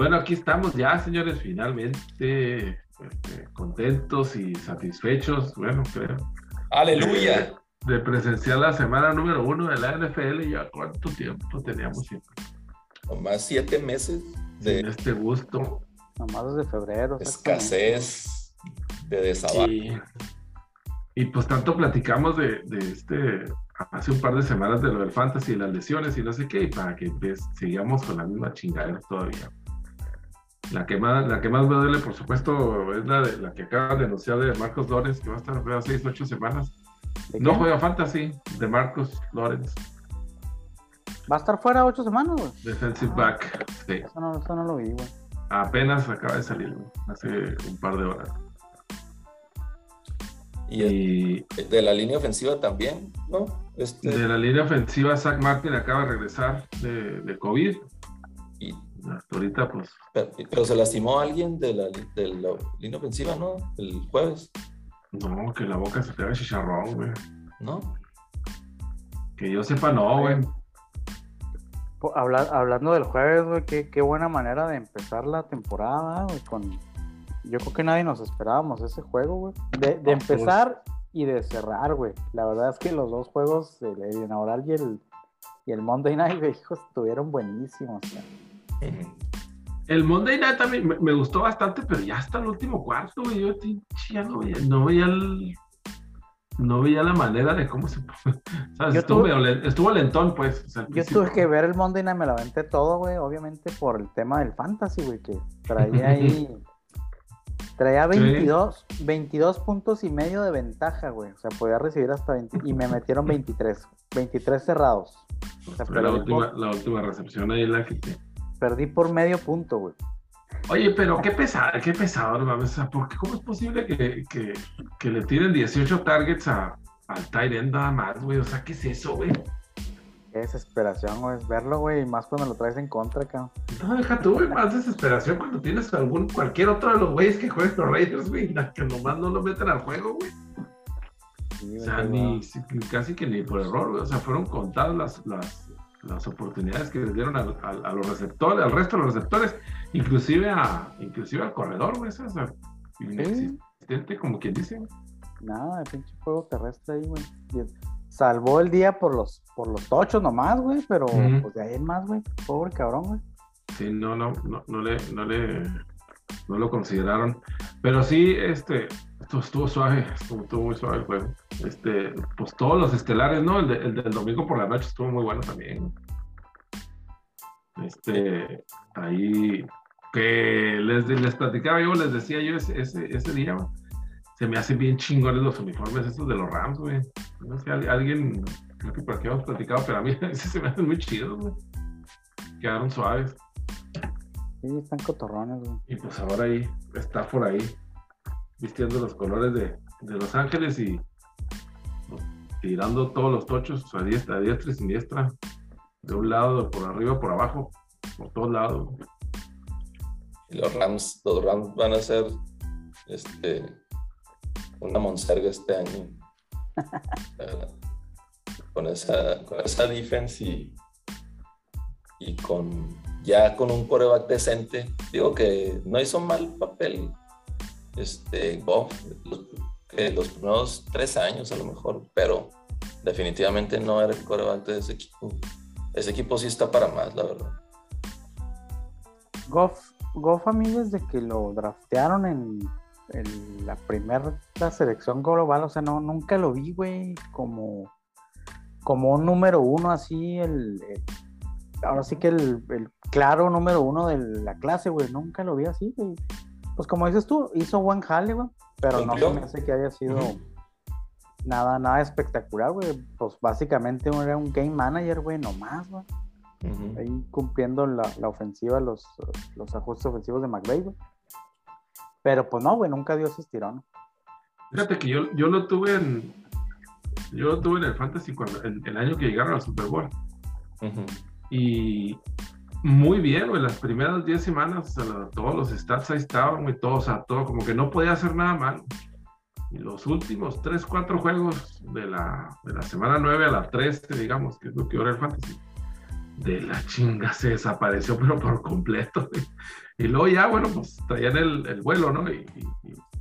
bueno, aquí estamos ya, señores, finalmente este, contentos y satisfechos, bueno, creo. Aleluya. De, presenciar la semana número uno de la NFL, ya cuánto tiempo teníamos siempre. Más siete meses de este gusto. Nomás desde febrero. Escasez de desabasto. Y, pues tanto platicamos de, de, este hace un par de semanas de lo del fantasy y las lesiones y no sé qué, y para que pues, sigamos con la misma chingadera todavía. La que más, la que más me duele, por supuesto, es la, de, la que acaba de anunciar de Marcos Lorenz, que va a estar fuera 6, 8 semanas. No juega fantasy, de Marcos Lorenz. ¿Va a estar fuera 8 semanas, güey? Defensive back, sí. Eso no, eso no lo vi, güey. Apenas acaba de salir, güey, hace un par de horas. Y, de la línea ofensiva también, ¿no? Este... De la línea ofensiva, Zach Martin acaba de regresar de, de COVID. Hasta ahorita, pues. Pero, se lastimó alguien de la, de la, línea ofensiva, ¿no? El jueves. No, que la boca se pega chicharrón, güey. ¿No? Que yo sepa, no, güey. hablando del jueves, güey, qué, qué, buena manera de empezar la temporada, güey, con yo creo que nadie nos esperábamos ese juego, güey. De, de pues. empezar y de cerrar, güey. La verdad es que los dos juegos, el, inaugural y el, y el Monday Night, güey, estuvieron buenísimos. El Monday Night también me, gustó bastante, pero ya hasta el último cuarto, güey. Yo ya no veía, no veía el, no veía la manera de cómo se. ¿sabes? Estuvo, estuvo, lentón, pues. yo tuve que ver el Monday Night, me lo aventé todo, güey. Obviamente por el tema del fantasy, güey, que traía ahí Traía 22, 22 puntos y medio de ventaja, güey. O sea, podía recibir hasta 20 y me metieron 23. 23 cerrados. la, última, la última recepción ahí la quité. Perdí por medio punto, güey. Oye, pero qué pesado, qué pesado, ¿no? O sea, ¿por qué, ¿cómo es posible que, que, que le tiren 18 targets a, al tight end nada más, güey? O sea, ¿qué es eso, güey? Qué desesperación, güey, verlo, güey, y más cuando lo traes en contra, cabrón. No, deja tú, güey, más desesperación cuando tienes algún, cualquier otro de los güeyes que juegan los Raiders, güey, que nomás no lo meten al juego, güey. o sea, ni, casi que ni por error, güey, o sea, fueron contadas las, las, las oportunidades que les dieron a, a, los receptores, al resto de los receptores, inclusive a, inclusive al corredor, güey, sea, inexistente, como quien dice. Nada, de pinche juego terrestre ahí, güey salvó el día por los, por los tochos nomás, güey, pero pues de ahí en más, güey. Pobre cabrón, güey. Sí, no, no, no, no le, no le, no lo consideraron. Pero sí, este, estuvo, estuvo suave, estuvo, muy suave el juego. Este, pues todos los estelares, ¿no? El, el, del domingo por la noche estuvo muy bueno también. Este, ahí que les, les platicaba yo, les decía yo ese, ese, ese día, se me hacen bien chingones los uniformes estos de los Rams, güey. No sé, alguien, creo que por aquí hemos platicado, pero a mí se me hacen muy chidos, güey. Quedaron suaves. Sí, están cotorrones, güey. Y pues ahora ahí, está por ahí, vistiendo los colores de, de Los Ángeles y tirando todos los tochos a diestra, a diestra y siniestra. De un lado, por arriba, por abajo, por todos lados. Y los Rams, los Rams van a ser este una monserga este año. con esa, con esa defense y, y con ya con un coreback decente, digo que no hizo mal papel este Goff los, primeros tres años a lo mejor, pero definitivamente no era el coreback de ese equipo. Ese equipo sí está para más, la verdad. Goff, Goff a mí desde que lo draftearon en la primera selección global, o sea, no, nunca lo vi, güey, como, como un número uno así, el, ahora sí que el, claro número uno de la clase, güey, nunca lo vi así, güey. Pues como dices tú, hizo buen jale, güey, pero no se me hace que haya sido nada, nada espectacular, güey. Pues básicamente era un game manager, güey, nomás, güey. Ahí cumpliendo la, ofensiva, los, los ajustes ofensivos de McVeigh, güey. Pero pues no, güey, nunca dio ese estirón. Fíjate que yo, yo lo tuve en. Yo lo tuve en el Fantasy cuando, el, año que llegaron al Super Bowl. Y muy bien, güey. Las primeras 10 semanas, todos los stats ahí estaban, güey, todos, o sea, todo, como que no podía hacer nada mal. Y los últimos 3, 4 juegos de la, de la semana 9 a la 13, digamos, que es lo que ahora el Fantasy, de la chinga se desapareció, pero por completo, güey Y luego ya, bueno, pues traían el, el vuelo, ¿no? Y,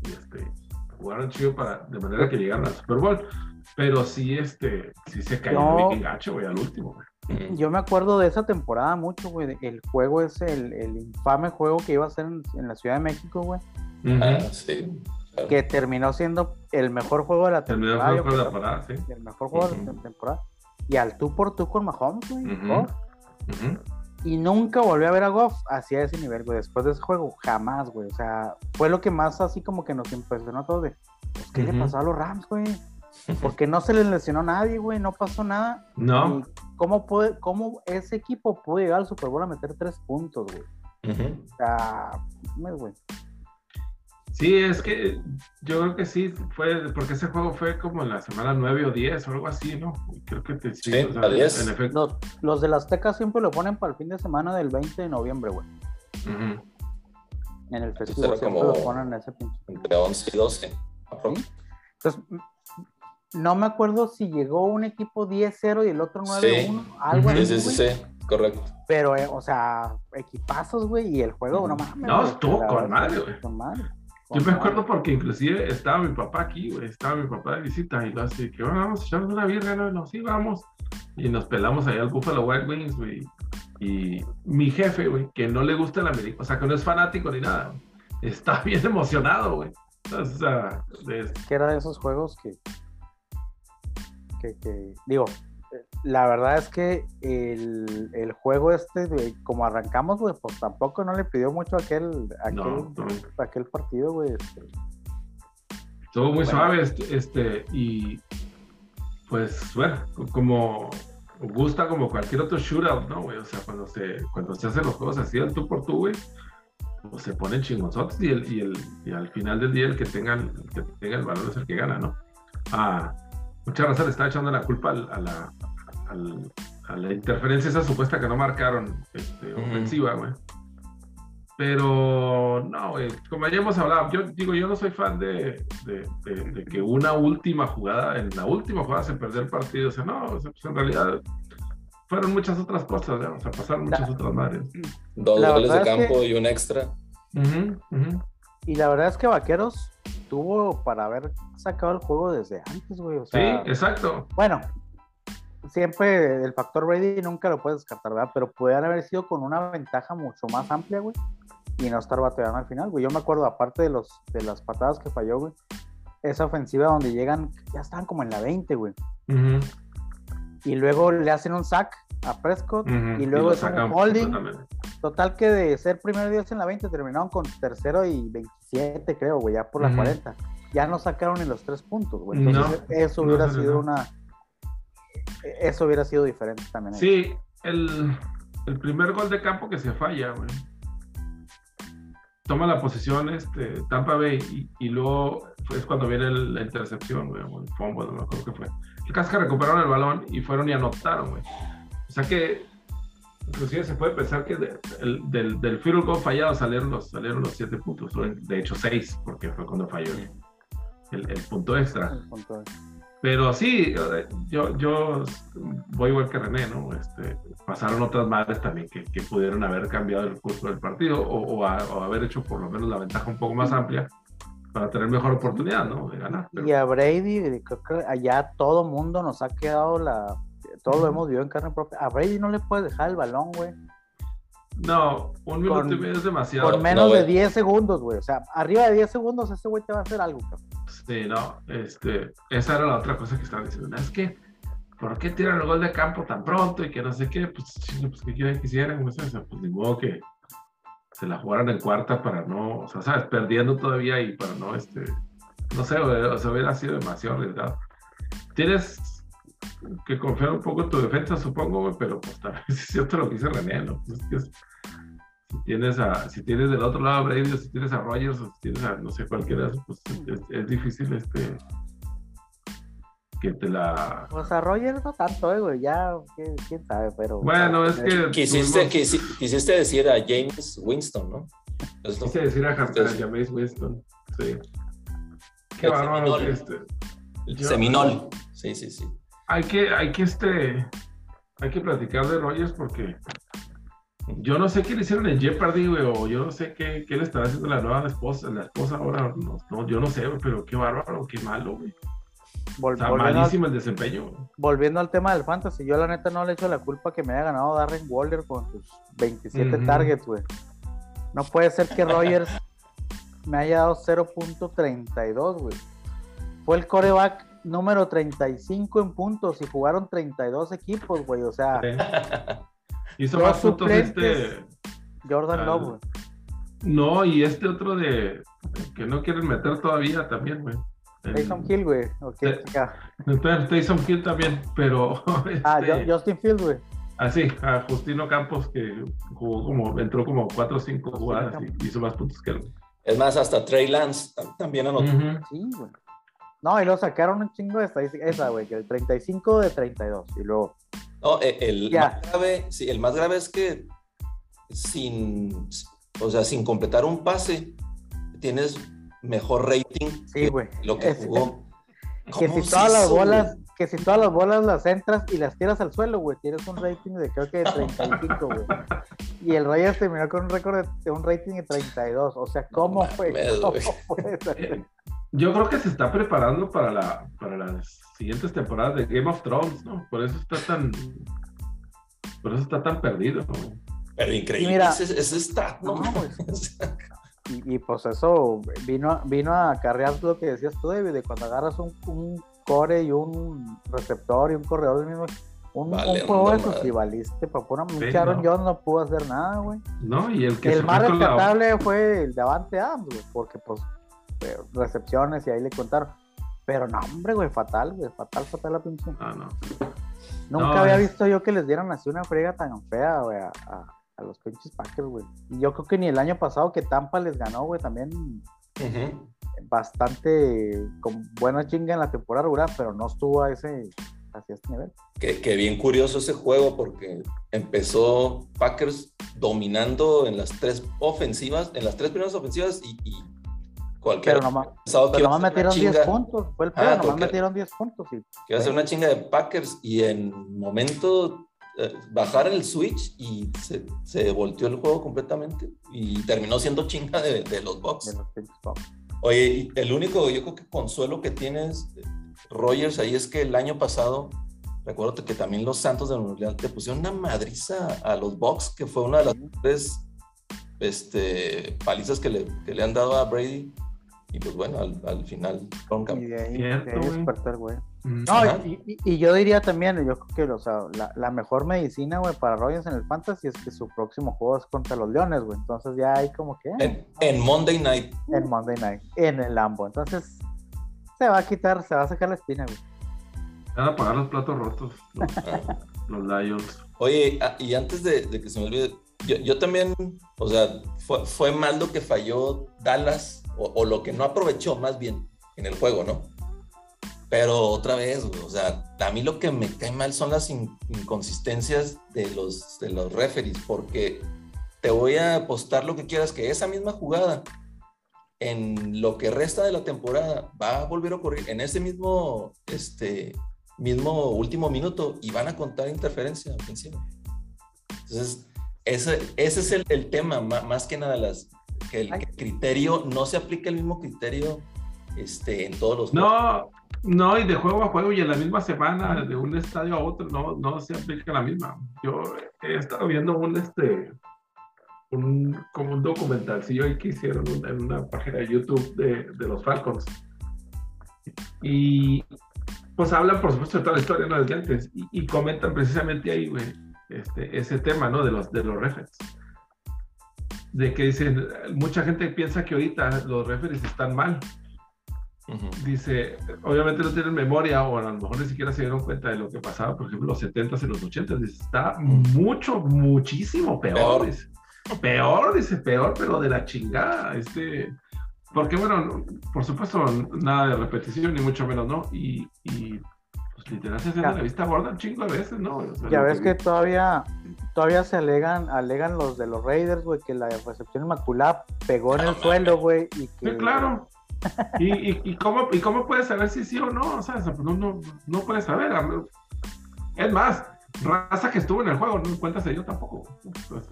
este, jugaron chido para, de manera que llegaron al Super Bowl. Pero sí, este, sí se cayó no. gacho, güey, al último, güey. Yo me acuerdo de esa temporada mucho, güey. El juego es el, el infame juego que iba a ser en, en la Ciudad de México, güey. Ah, sí que terminó siendo el mejor juego de la temporada. El mejor juego de la temporada, sí. El mejor juego de la temporada. Y al tú por tú con Mahomes, güey. Y nunca volví a ver a Goff hacia ese nivel, güey. Después de ese juego, jamás, güey. O sea, fue lo que más así como que nos impresionó a todos de, pues, ¿qué le pasó a los Rams, güey? Porque no se les lesionó a nadie, güey. No pasó nada. No. ¿Cómo, puede, ¿Cómo ese equipo pudo llegar al Super Bowl a meter tres puntos, güey? O sea, güey. Sí, es que yo creo que sí, fue, porque ese juego fue como en la semana 9 o 10 o algo así, ¿no? Creo que te, sí, a 10. En efecto. Los, de las Tecas siempre lo ponen para el fin de semana del 20 de noviembre, güey. En el festival siempre lo ponen ese pinche. Entre 11 y 12. Entonces, no me acuerdo si llegó un equipo 10-0 y el otro 9-1, algo así. Sí, sí, sí, correcto. Pero, eh, o sea, equipazos, güey, y el juego, no mames. No, estuvo con madre, güey. Con madre. Yo me acuerdo porque inclusive estaba mi papá aquí, güey, estaba mi papá de visita y lo así que bueno, vamos a echarnos una birra, no, no, sí, vamos. Y nos pelamos allá al Buffalo White Wings, güey. Y mi jefe, güey, que no le gusta el América, o sea, que no es fanático ni nada, está bien emocionado, güey. O sea, que era de esos juegos que, que, que digo, la verdad es que el, el juego este, de, como arrancamos, güey, pues tampoco no le pidió mucho aquel, aquel, aquel partido, güey. Este. Estuvo muy suave, este, este, y pues, bueno, como gusta como cualquier otro shootout, ¿no, güey? O sea, cuando se, cuando se hacen los juegos así, el tú por tú, güey, pues se ponen chingonzotes y, el, y, el, y al final del día el que tenga el, que tenga el valor es el que gana, ¿no? Ah, mucha raza le está echando la culpa a la, a la interferencia esa supuesta que no marcaron este, ofensiva, güey. Pero no, güey, como ya hemos hablado, yo digo, yo no soy fan de, de, que una última jugada, en la última jugada se perdió el partido. O sea, no, pues en realidad fueron muchas otras cosas, o sea, pasaron muchas otras madres. Dos goles de campo y un extra. Y la verdad es que Vaqueros tuvo para haber sacado el juego desde antes, güey. sí, exacto. Bueno, siempre el factor Brady nunca lo puedes descartar, ¿verdad? Pero puede haber sido con una ventaja mucho más amplia, güey, y no estar bateando al final, güey. Yo me acuerdo, aparte de, los, de las patadas que falló, güey, esa ofensiva donde llegan, ya estaban como en la 20, güey. Y luego le hacen un sack a Prescott y luego es un holding. Total que de ser primer Dios en la 20 terminaron con tercero y 27, creo, güey, ya por la 40. Ya no sacaron en los tres puntos, güey. Entonces, eso hubiera sido una eso hubiera sido diferente también. Sí, el, el, primer gol de campo que se falla, güey. Toma la posición este, Tampa Bay y, luego es cuando viene la intercepción, güey, el fumble, no me acuerdo qué fue. El caso que recuperaron el balón y fueron y anotaron, güey. O sea que inclusive se puede pensar que del, del field goal fallado salieron los, salieron los siete puntos, de hecho seis, porque fue cuando falló el, el punto extra. El punto extra. Pero sí, yo, yo voy igual que René, ¿no? Este, pasaron otras madres también que, que pudieron haber cambiado el curso del partido o, haber hecho por lo menos la ventaja un poco más amplia para tener mejor oportunidad, ¿no? De ganar. Y a Brady, creo que allá todo mundo nos ha quedado la... Todo lo hemos vivido en carne propia. A Brady no le puedes dejar el balón, güey. No, un minuto y medio es demasiado. Por menos de 10 segundos, güey. O sea, arriba de 10 segundos ese güey te va a hacer algo, cabrón. Sí, no, este, esa era la otra cosa que estaban diciendo. Es que, ¿por qué tiran el gol de campo tan pronto y que no sé qué? Pues, pues que quieren quisieran, pues, pues ni modo que se la jugaran en cuarta para no, o sea, sabes, perdiendo todavía y para no, este, no sé, o sea, hubiera sido demasiado arriesgado. Tienes que confiar un poco en tu defensa, supongo, pero pues también es cierto lo que dice René, ¿no? Pues, si tienes a, si tienes del otro lado a Brady, o si tienes a Rogers, o si tienes a no sé cualquiera, pues es, difícil este que te la. Pues a Rogers no tanto, eh, güey, ya quién sabe, pero. Bueno, es que. Quisiste, quisiste decir a James Winston, ¿no? Quisiste decir a, James Winston, sí. Qué bárbaro que este. Seminol, sí, sí, sí. Hay que, hay que este. Hay que platicar de Rogers porque Yo no sé qué le hicieron en Jeopardy, güey, o yo no sé qué, qué le estará haciendo la nueva esposa, la esposa ahora, no, yo no sé, güey, pero qué bárbaro, qué malo, güey. Malísimo el desempeño. Volviendo al tema del fantasy, yo la neta no le echo la culpa que me haya ganado Darren Waller con sus 27 targets, güey. No puede ser que Rogers me haya dado 0.32, güey. Fue el coreback número 35 en puntos y jugaron 32 equipos, güey. O sea, hizo más puntos este. Jordan Love, güey. No, y este otro de que no quieren meter todavía también, güey. Taysom Hill, güey. Okay, Espera, Taysom Hill también, pero. Ah, este, Justin Field, güey. Ah, sí, a Justino Campos, que jugó como, entró como 4 o 5 jugadas y hizo más puntos que él. Es más, hasta Trey Lance también anotó. Sí, güey. No, y lo sacaron un chingo de estadística, esa, güey, que el 35 de 32, y luego... No, eh, el, más grave, sí, el más grave es que sin, o sea, sin completar un pase, tienes mejor rating sí, güey. lo que jugó. Que si todas las bolas, que si todas las bolas las entras y las tiras al suelo, güey, tienes un rating de creo que de 35, güey. Y el Reyes terminó con un récord de un rating de 32. O sea, ¿cómo fue? ¿Cómo fue Yo creo que se está preparando para, la, para las siguientes temporadas de Game of Thrones, ¿no? Por eso está tan. Por eso está tan perdido, ¿no? Pero increíble mira, ese, está, ¿no? Pues, y, pues eso vino, vino a acarrear lo que decías tú, David, de cuando agarras un, core y un receptor y un corredor del mismo. Un, juego de esos y valiste, papá. Sí, no. no pudo hacer nada, güey. No, y el que El más rescatable fue el de Avante Adams, güey, porque pues recepciones y ahí le contaron. Pero no, hombre, güey, fatal, güey, fatal, fatal la pinche. Ah, no. Nunca había visto yo que les dieran así una frega tan fea, güey, a, a, los pinches Packers, güey. Y yo creo que ni el año pasado que Tampa les ganó, güey, también bastante con buena chinga en la temporada regular, pero no estuvo a ese, hacia este nivel. Que, que, bien curioso ese juego porque empezó Packers dominando en las tres ofensivas, en las tres primeras ofensivas y, y pero nomás, pero nomás metieron 10 puntos. Fue el peor, nomás metieron 10 puntos. Y, que iba a ser una chinga de Packers y en momento bajar el switch y se, se, volteó el juego completamente y terminó siendo chinga de, de los Bucks. Oye, el único, yo creo que consuelo que tienes, Rogers, ahí es que el año pasado, recuerdo que también los Santos de Universidad te pusieron una madriza a los Bucks, que fue una de las tres este, palizas que le, que le han dado a Brady y pues bueno, al, al final con Y de ahí, despertar, güey. Mm. No, y, y, yo diría también, yo creo que o sea, la, la, mejor medicina, güey, para Rogers en el Fantasy es que su próximo juego es contra los Leones, güey. Entonces ya hay como que... En, en, Monday Night. En Monday Night, en el Lambo. Entonces se va a quitar, se va a sacar la espina, güey. Van a pagar los platos rotos los, los Lions. Oye, ah, y antes de, de, que se me olvide, yo, yo también, o sea, fue, fue mal lo que falló Dallas o, lo que no aprovechó más bien en el juego, ¿no? Pero otra vez, o sea, a mí lo que me cae mal son las inconsistencias de los, de los referees, porque te voy a apostar lo que quieras, que esa misma jugada, en lo que resta de la temporada, va a volver a ocurrir en ese mismo, este, mismo último minuto y van a contar interferencia ofensiva. Entonces, ese, ese es el, el tema, más que nada, las, que el criterio no se aplica el mismo criterio este, en todos los no no y de juego a juego y en la misma semana de un estadio a otro no no se aplica la misma yo he estado viendo un este un como un documental sí hoy que hicieron en una página de YouTube de, de, los Falcons y pues hablan por supuesto de toda la historia ¿no? desde antes y, y comentan precisamente ahí este, ese tema no de los de los referees de que dicen, mucha gente piensa que ahorita los referees están mal. Dice, obviamente no tienen memoria o a lo mejor ni siquiera se dieron cuenta de lo que pasaba, por ejemplo, los 70s y los 80s. Dice, está mucho, muchísimo peor. Peor. Dice, peor, dice, peor, pero de la chingada. Este, porque, bueno, por supuesto, nada de repetición, ni mucho menos, ¿no? Y, y pues literal se hace la vista gorda un chingo de veces, ¿no? ya ves que todavía todavía se alegan, alegan los de los Raiders, güey, que la recepción inmaculada pegó en el suelo, güey. Y que... Sí, claro. ¿Y, y, y, cómo, ¿Y cómo puedes saber si sí o no? O sea, no, no, no puedes saber. Es más, raza que estuvo en el juego, no cuentas yo tampoco. Pues,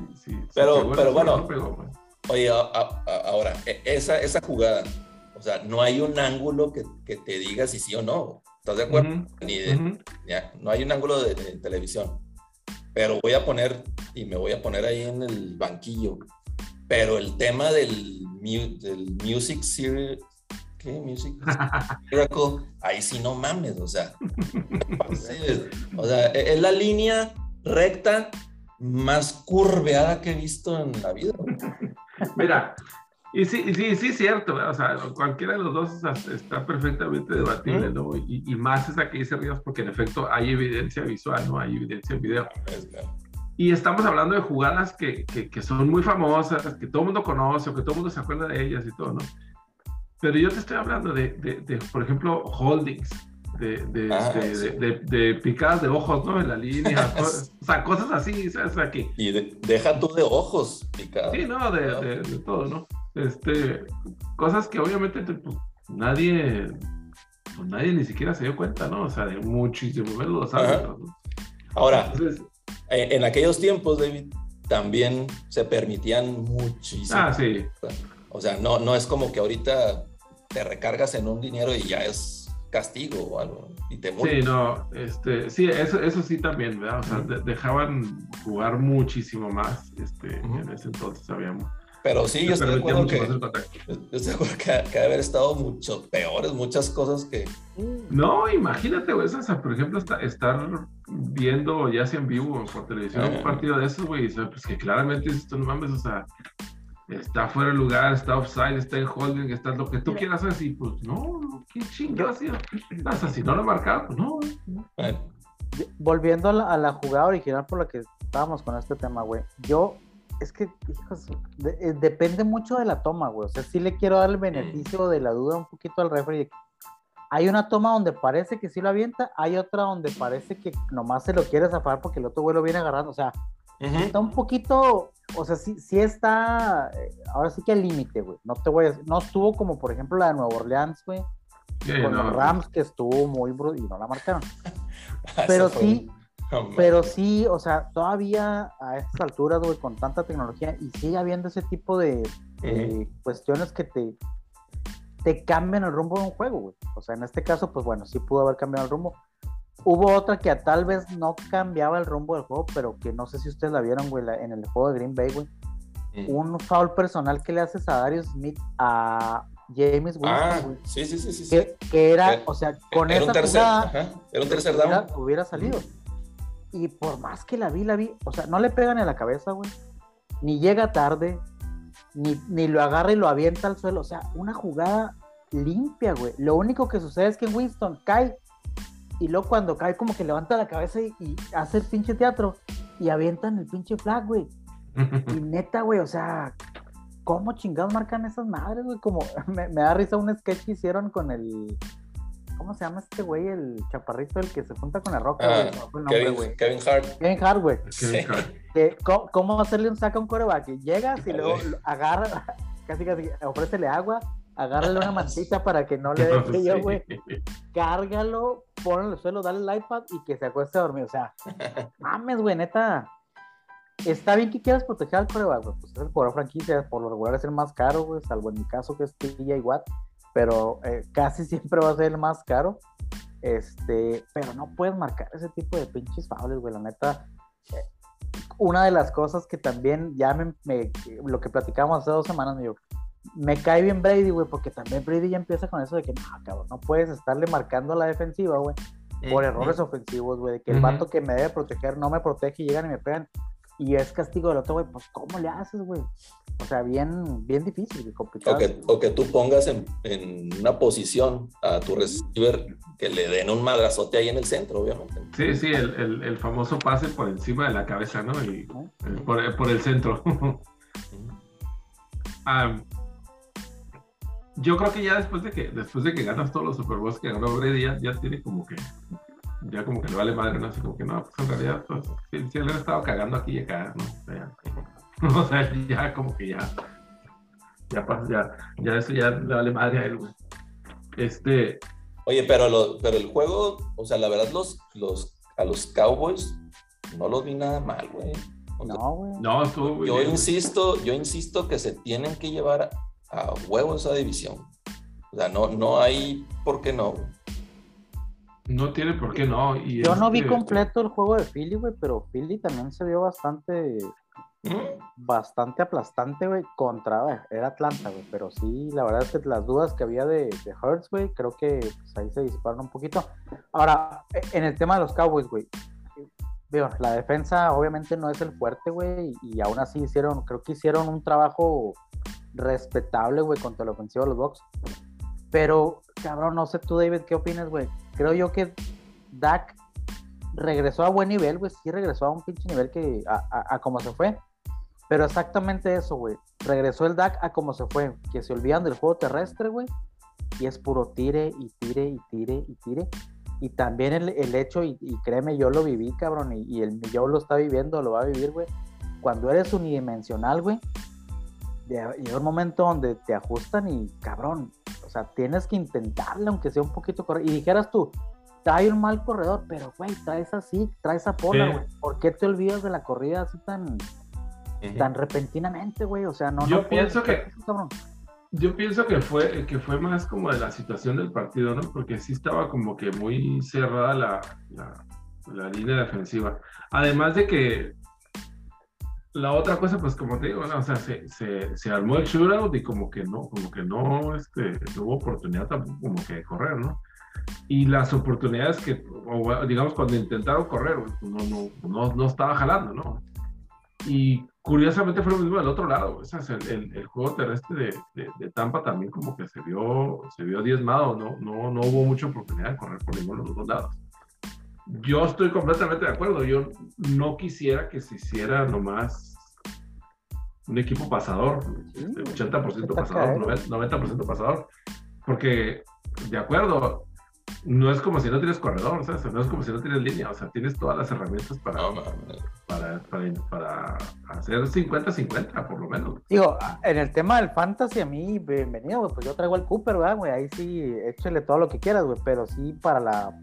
pero, pero bueno, oye, ahora, e, esa, esa jugada, o sea, no hay un ángulo que, que te diga si sí o no. ¿Estás de acuerdo? Ni de, no hay un ángulo de, televisión. Pero voy a poner, y me voy a poner ahí en el banquillo. Pero el tema del, del Music Music Miracle, ahí sí no mames, o sea. o sea, e, es la línea recta más curveada que he visto en la vida. Mira, y sí, sí, sí, cierto, o sea, cualquiera de los dos está perfectamente debatible, ¿no? Y, más esa que dice Ríos, porque en efecto hay evidencia visual, ¿no? Hay evidencia en video. Y estamos hablando de jugadas que, que, son muy famosas, que todo el mundo conoce, o que todo el mundo se acuerda de ellas y todo, ¿no? Pero yo te estoy hablando de, de, por ejemplo, holdings, de, de, ah, de, de, picadas de ojos, ¿no? En la línea, o sea, cosas así, sea, que... Y deja tú de ojos picadas. Sí, no, de, todo, ¿no? Este, cosas que obviamente pues, nadie, pues, nadie ni siquiera se dio cuenta, ¿no? O sea, de muchísimo los árbitros, ¿no? Ahora, eh, en aquellos tiempos, David, también se permitían muchísimo. Ah, sí. O sea, no, no es como que ahorita te recargas en un dinero y ya es castigo o algo y te Sí, no, este, sí, eso, eso sí también, ¿verdad? O sea, dejaban jugar muchísimo más, este, en ese entonces sabíamos. Pero sí, yo estoy, de acuerdo que, yo estoy de acuerdo que, que haber estado mucho peores, muchas cosas que... No, imagínate, güey, o sea, por ejemplo, estar viendo ya sea en vivo o por televisión un eh. partido de esos, güey, pues que claramente esto no mames, o sea, está fuera de lugar, está offside, está en holding, está lo que tú quieras hacer, y pues no, qué chingados, si no lo marcaba, pues no. Volviendo a la, a la jugada original por la que estábamos con este tema, güey, yo es que, hijos, eh, depende mucho de la toma, güey. O sea, sí le quiero dar el beneficio de la duda un poquito al referee. Hay una toma donde parece que sí lo avienta, hay otra donde parece que nomás se lo quiere zafar porque el otro güey lo viene agarrando. O sea, está un poquito, o sea, sí, sí está, eh, ahora sí que al límite, güey. No te voy a no estuvo como por ejemplo la de Nueva Orleans, güey. con los Rams que estuvo muy y no la marcaron. Pero sí, pero sí, o sea, todavía a estas alturas, güey, con tanta tecnología y sigue habiendo ese tipo de cuestiones que te, te cambian el rumbo de un juego, güey. O sea, en este caso, pues bueno, sí pudo haber cambiado el rumbo. Hubo otra que tal vez no cambiaba el rumbo del juego, pero que no sé si ustedes la vieron, güey, en el juego de Green Bay, güey. Un foul personal que le haces a Darius Smith a James Winston, ah, Sí, sí, sí, sí. Que, era, o sea, con esa jugada, era un tercer down. hubiera salido. Y por más que la vi, la vi, o sea, no le pegan en la cabeza, güey. Ni llega tarde, ni, ni lo agarra y lo avienta al suelo. O sea, una jugada limpia, güey. Lo único que sucede es que Winston cae y luego cuando cae como que levanta la cabeza y, hace el pinche teatro y avientan el pinche flag, güey. y neta, güey, o sea, ¿cómo chingados marcan esas madres, güey? Como me, me, da risa un sketch que hicieron con el ¿Cómo se llama este güey? El chaparrito, el que se junta con la roca, ah, Kevin, Kevin, Hart. Kevin Hart, güey. ¿cómo, hacerle un saco a un coreback? Que llegas y luego agarra, casi casi, ofrécele agua, agárrale una mantita para que no le dé frío, güey. Cárgalo, ponlo en el suelo, dale el iPad y que se acueste a dormir. O sea, mames, güey, neta. Está bien que quieras proteger al coreback, güey. Pues es el jugador franquicia, por lo regular es el más caro, güey, salvo en mi caso que es TJ Watt pero eh, casi siempre va a ser el más caro. Este, pero no puedes marcar ese tipo de pinches fables, güey, la neta. Eh, una de las cosas que también ya me, lo que platicábamos hace dos semanas, me digo, me cae bien Brady, güey, porque también Brady ya empieza con eso de que, no, cabrón, no puedes estarle marcando a la defensiva, güey, por errores ofensivos, güey, de que el vato que me debe proteger no me protege y llegan y me pegan y es castigo del otro, güey, pues ¿cómo le haces, güey? O sea, bien, bien difícil y complicado. O que, o que tú pongas en, en, una posición a tu receiver que le den un madrazote ahí en el centro, obviamente. Sí, sí, el, el, el famoso pase por encima de la cabeza, ¿no? Y por, por, el centro. yo creo que ya después de que después de que ganas todos los Super Bowls que ganó Brady, ya, ya tiene como que ya como que le vale madre, ¿no? Así como que no, pues en realidad, pues, sí le han estado cagando aquí y acá, ¿no? O sea, ya, como que ya, ya pasa, ya, ya eso ya le vale madre a él, güey. Este. Oye, pero, lo, pero el juego, o sea, la verdad, los, los, a los Cowboys no los vi nada mal, güey. No, güey. No, estuvo muy Yo bien, güey. insisto, yo insisto que se tienen que llevar a huevo esa división. O sea, no, no hay por qué no. No tiene por qué no. Y Yo no vi este, completo el juego de Philly, güey, pero Philly también se vio bastante, ¿Mm? bastante aplastante, güey, contra, güey, era Atlanta, güey, pero sí, la verdad es que las dudas que había de, de Hurts, güey, creo que pues, ahí se disiparon un poquito. Ahora, e- en el tema de los Cowboys, güey, veo, la defensa obviamente no es el fuerte, güey, y aún así hicieron, creo que hicieron un trabajo respetable, güey, contra la ofensiva de los Bucks. Pero, cabrón, no sé tú, David, ¿qué opinas, güey? Creo yo que Dak regresó a buen nivel, güey. Sí regresó a un pinche nivel que a, como se fue. Pero exactamente eso, güey. Regresó el Dak a como se fue. Que se olvidan del juego terrestre, güey. Y es puro tire y tire y tire y tire. Y también el, el hecho, y, y créeme, yo lo viví, cabrón. Y, y el yo lo está viviendo, lo va a vivir, güey. Cuando eres unidimensional, güey. Llega un momento donde te ajustan y, cabrón, o sea, tienes que intentarle, aunque sea un poquito correr. Y dijeras tú, trae un mal corredor, pero, güey, traes así, traes a Pola, Sí. güey. ¿Por qué te olvidas de la corrida así tan, tan repentinamente, güey? O sea, no. Yo no puedes pienso que- hacer eso, cabrón. Yo pienso que fue, que fue más como de la situación del partido, ¿no? Porque sí estaba como que muy cerrada la, la, la línea defensiva. Además de que la otra cosa, pues como te digo, ¿no? o sea, se, se, se armó el shootout y como que no, como que no, este, no hubo oportunidad tampoco como que de correr, ¿no? Y las oportunidades que, o, digamos, cuando intentaron correr, pues, no, no, no, no estaba jalando, ¿no? Y curiosamente fue lo mismo del otro lado. O sea, el, el, el juego terrestre de, de, de, Tampa también como que se vio, se vio diezmado. No, no, no hubo mucha oportunidad de correr por ninguno de los dos lados. Yo estoy completamente de acuerdo. Yo no quisiera que se hiciera nomás un equipo pasador, Sí, este, 80% está pasador, caero. 90% pasador. Porque, de acuerdo, no es como si no tienes corredor, ¿sabes? No es como si no tienes línea, o sea, tienes todas las herramientas para, No, para, para, para hacer 50-50, por lo menos. Digo, en el tema del fantasy, a mí, bienvenido, güey. Pues yo traigo al Cooper, ¿verdad, güey? Ahí sí, échale todo lo que quieras, güey. Pero sí, para la.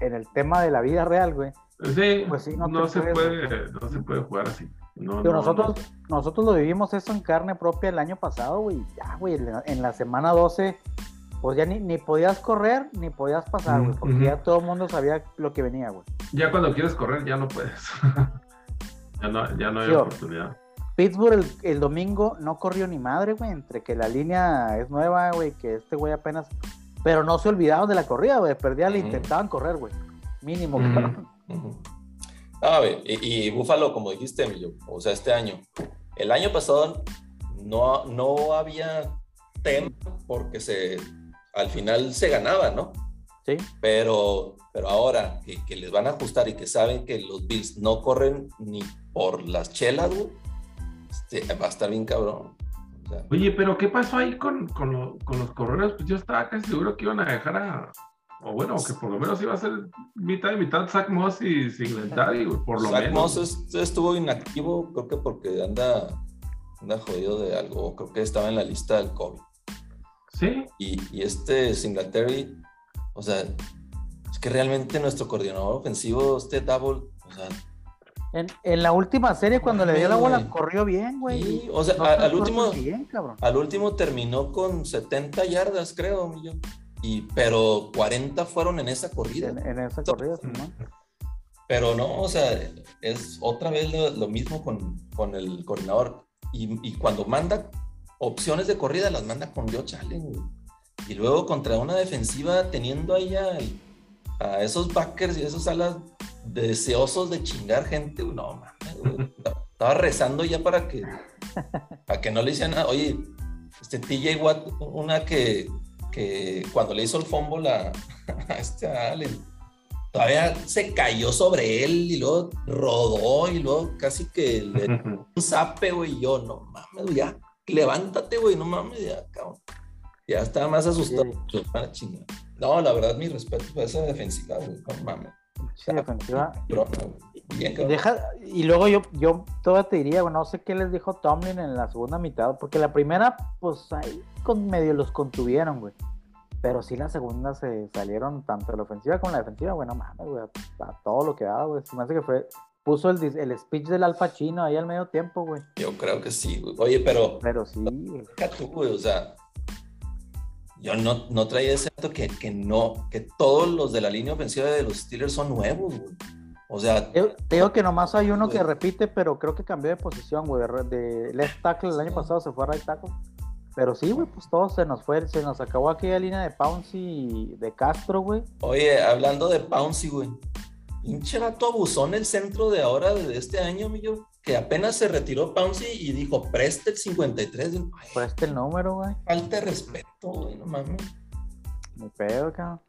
En el tema de la vida real, güey. Sí, Pues sí, no no, te se puedes- puede, no se puede jugar así. No, no, nosotros, no. nosotros lo vivimos eso en carne propia el año pasado, güey. Ya, güey, en la- en la semana 12, pues ya ni, ni podías correr ni podías pasar, güey, porque ya todo el mundo sabía lo que venía, güey. Ya cuando quieres correr, ya no puedes. ya, no, ya no hay oportunidad. Pittsburgh el, el domingo no corrió ni madre, güey, entre que la línea es nueva, güey, que este güey apenas. Pero no se olvidaron de la corrida, güey. Perdía, le Ujú. intentaban correr, güey. Mínimo. A ver, y, y Búfalo, como dijiste, Emilio, o sea, este año. El año pasado no, no había tema porque se, al final se ganaba, ¿no? Sí. Pero, pero ahora que, que les van a ajustar y que saben que los Bills no corren ni por las chelas, güey, este, va a estar bien cabrón. O sea, Oye, pero ¿qué pasó ahí con, con, lo- con los corredores? Pues yo estaba casi seguro que iban a dejar a. O bueno, que por lo menos iba a ser mitad de mitad Zach Moss y Singletary, por lo Zach menos. Moss es- estuvo inactivo, creo que porque anda, anda jodido de algo, creo que estaba en la lista del COVID. Sí, Y, y este Singletary, o sea, es que realmente nuestro coordinador ofensivo, este Double, o sea, En, en la última serie, cuando le dio la bola, Güey. corrió bien, güey. sí, o sea, No a- al último, bien, cabrón. al último terminó con 70 yardas, creo, yo. Y, pero 40 fueron en esa corrida. En, en esa corrida, Simón. Pero no, o sea, es otra vez lo, lo mismo con, con el coordinador. Y, y cuando manda opciones de corrida, las manda con Josh Allen. Y luego contra una defensiva, teniendo ahí a, esos backers y esos alas deseosos de chingar gente, güey, no mames. Estaba rezando ya para que, para que no le hicieran nada. Oye, este TJ Watt, una que, que cuando le hizo el fumble a, este Allen, todavía se cayó sobre él y luego rodó y luego casi que le un zape, güey. Yo, no mames, ya, levántate, güey, no mames, ya, cabrón. Ya estaba más asustado. Sí. Ah, chinga. No, la verdad, mi respeto para esa defensiva, güey, no mames. Sí, defensiva. Bien, deja, y luego yo, yo todavía te diría, güey, no sé qué les dijo Tomlin en la segunda mitad, porque la primera, pues ahí con medio los contuvieron, güey. Pero sí la segunda se salieron tanto la ofensiva como la defensiva, güey, no mames, güey, a, a todo lo que daba, güey. Se me hace que fue puso el, el speech del Alfa Chino ahí al medio tiempo, güey. Yo creo que sí, güey. Oye, pero. Pero sí, güey. Tú, güey, o sea. Yo no, no traía ese dato que, que no, que todos los de la línea ofensiva de los Steelers son nuevos, güey. O sea. Te, digo que nomás hay uno que repite, pero creo que cambió de posición, güey. De, left tackle el año pasado se fue a right tackle. Pero sí, güey, pues todo se nos fue, se nos acabó aquella línea de Pouncy de Castro, güey. Oye, hablando de Pouncy, güey. Pinche vato abusón el centro de ahora, de este año, yo que apenas se retiró Pouncy y dijo, preste el 53. preste el número, güey. Falta de respeto, güey, no mames. Muy pedo, cabrón.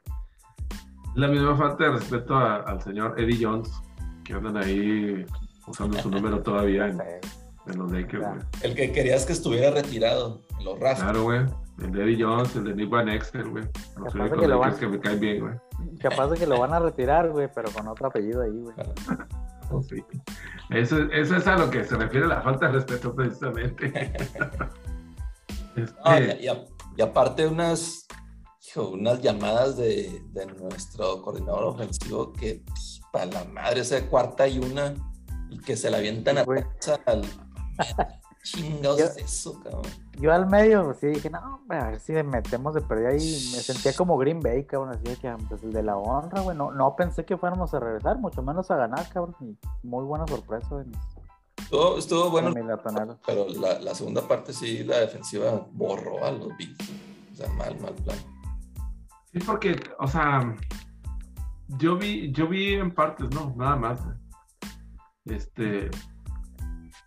La misma falta de respeto al señor Eddie Jones, que andan ahí usando su número todavía en, los Lakers, güey. El que querías que estuviera retirado, en los Rastros. Claro, güey. El de Eddie Jones, el de Nick Van Exter, güey. Los únicos Lakers que me caen bien, güey. Capaz de que lo van a retirar, güey, pero con otro apellido ahí, güey. Oh, sí. Eso, eso, es a lo que se refiere la falta de respeto, precisamente. este... y, aparte unas, unas llamadas de, de, nuestro coordinador ofensivo que pues, para la madre, esa cuarta y una, y que se la avientan a al... Chingados es eso, cabrón. Yo al medio, sí dije, no, hombre, a ver si me metemos de perdida y me sentía como Green Bay, cabrón, así que pues, el de la honra, güey, no, no pensé que fuéramos a regresar, mucho menos a ganar, cabrón, y muy buena sorpresa güey. Estuvo, estuvo bueno, pero la, la, segunda parte sí, la defensiva borró a los Bills, o sea, mal, mal plan. Sí, porque, o sea, yo vi, yo vi en partes, no, nada más. Este,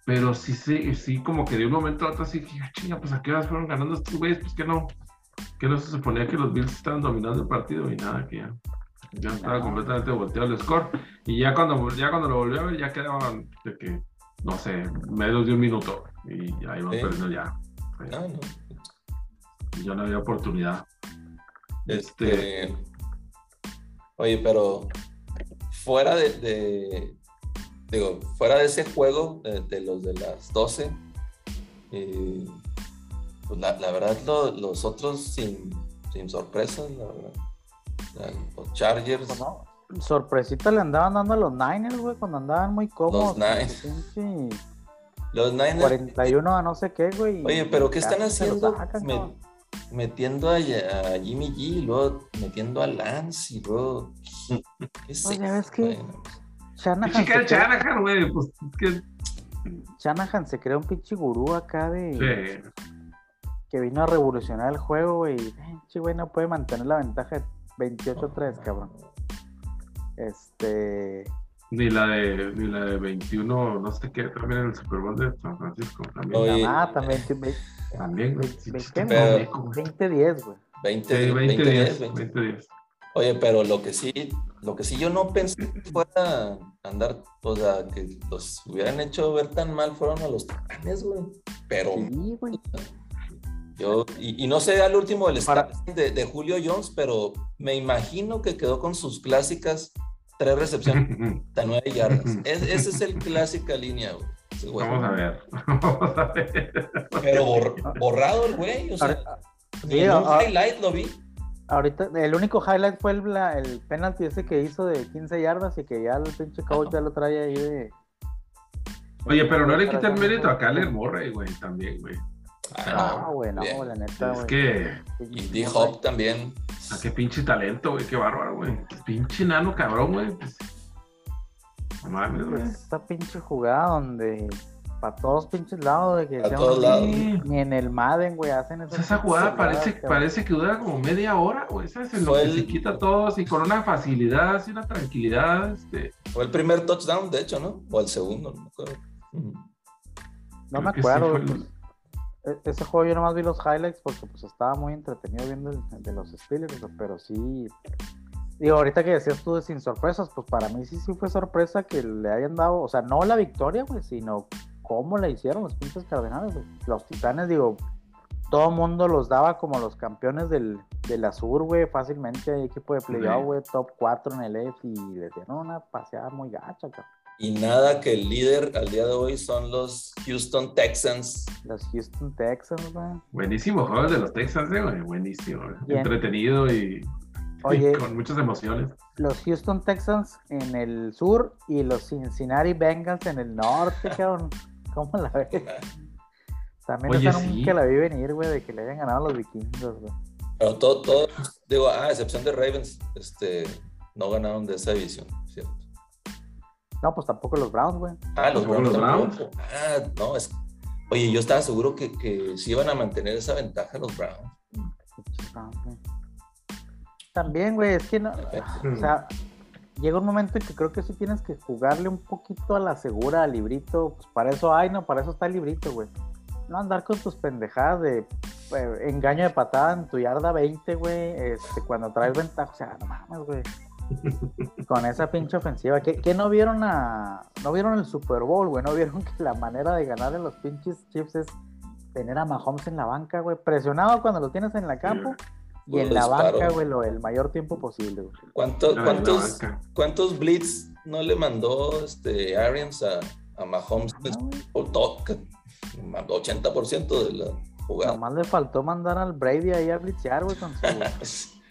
pero sí, sí, sí, como que de un momento a otro así, ah, chinga, pues a qué horas fueron ganando estos güeyes, pues que no, que no se suponía que los Bills estaban dominando el partido y nada, que ya, ya estaba completamente volteado el score. Y ya cuando, ya cuando lo volví a ver, ya quedaban de que, no sé, menos de un minuto y ya iban perdiendo ya. No, no. Ya no había oportunidad. Este. este oye, pero fuera de digo, fuera de ese juego de, los de las 12, eh, pues la, verdad los otros sin, sin sorpresas, la verdad. los Chargers. Pues sorpresita le andaban dando a los Niners, güey, cuando andaban muy cómodos. Los Niners. Los Niners. 41 a no sé qué, güey. Oye, pero ¿qué están haciendo? metiendo a, Jimmy G luego metiendo a Lance y luego. ¿Qué sé? Oye, ves que. Shanahan. Se Shanahan, güey. Pues que... Shanahan se creó un pinche gurú acá de. Que vino a revolucionar el juego, güey. Pinche güey no puede mantener la ventaja de 28-3, cabrón. Este. Ni la de, ni la de 21, no sé qué, también en el Super Bowl de San Francisco. También. ah, también. También, güey. 20-10, güey. 20-10. 20-10. Oye, pero lo que sí, lo que sí yo no pensé que fuera andar, o sea, que los hubieran hecho ver tan mal fueron a los titanes, güey. Pero. Sí, güey. Yo, y, no sé al último del Para... de, de, Julio Jones, pero me imagino que quedó con sus clásicas tres recepciones de nueve yardas. esa es el clásica línea, güey. Vamos a ver. Vamos a ver. Pero borrado el güey, o sea, ni un highlight lo vi. Ahorita, el único highlight fue el, el penalti ese que hizo de 15 yardas y que ya el pinche coach ya lo trae ahí de. Oye, pero no le quita el mérito a Kyler Morrey, güey, también, güey. Ah, güey, no, la neta, Es que. Y D-Hop también. Ah, qué pinche talento, güey, qué bárbaro, güey. Pinche nano cabrón, güey. Pues, no mames, güey. Esta pinche jugada donde para todos pinches lados de que a todos lados. ni en el Madden, güey, hacen eso. Esa jugada parece, parece que dura como media hora, güey. ¿Sabes? En lo que se quita todos y con una facilidad, y una tranquilidad. Este... Fue el primer touchdown, de hecho, ¿no? O el segundo, no me acuerdo. No me acuerdo. Pues, e-, ese juego yo nomás vi los highlights porque pues estaba muy entretenido viendo el, de los Steelers, pero sí. Digo, ahorita que decías tú de sin sorpresas, pues para mí sí sí fue sorpresa que le hayan dado, o sea, no la victoria, güey, sino cómo la hicieron los pinches cardenales, Los titanes, digo, todo el mundo los daba como los campeones del, del Azur, güey, fácilmente, hay equipo de playoff, güey, top 4 en el F y le dieron una paseada muy gacha, cabrón. Y nada que el líder al día de hoy son los Houston Texans. Los Houston Texans, güey. Buenísimo juego de los Texans, güey. Buenísimo. Entretenido y Oye, con muchas emociones. Los Houston Texans en el sur y los Cincinnati Bengals en el norte, cabrón. ¿Cómo la ves? También Oye, sí. que la vi venir, güey, de que le hayan ganado a los vikingos, güey. Pero todo, todo, digo, ah, a excepción de Ravens, este, no ganaron de esa división, ¿cierto? No, pues tampoco los Browns, güey. Ah, los Browns. Ah, no, es. Oye, yo estaba seguro que, que sí iban a mantener esa ventaja los Browns. También, güey, es que no. O sea, llega un momento en que creo que sí tienes que jugarle un poquito a la segura al librito. Pues para eso hay, no, para eso está el librito, güey. No andar con tus pendejadas de eh, engaño de patada en tu yarda 20, güey, este, cuando traes ventaja. O sea, no mames, güey. con esa pinche ofensiva. ¿Qué, no vieron a. No vieron el Super Bowl, güey? ¿No vieron que la manera de ganar en los pinches Chiefs es tener a Mahomes en la banca, güey? Presionado cuando lo tienes en la campo. Y en la banca, güey, lo, el mayor tiempo posible, güey. ¿Cuántos, cuántos, ¿Cuántos blitz no le mandó este Arians a, a Mahomes? por todo, 80% de la jugada. Nomás le faltó mandar al Brady ahí a blitzear, güey, con su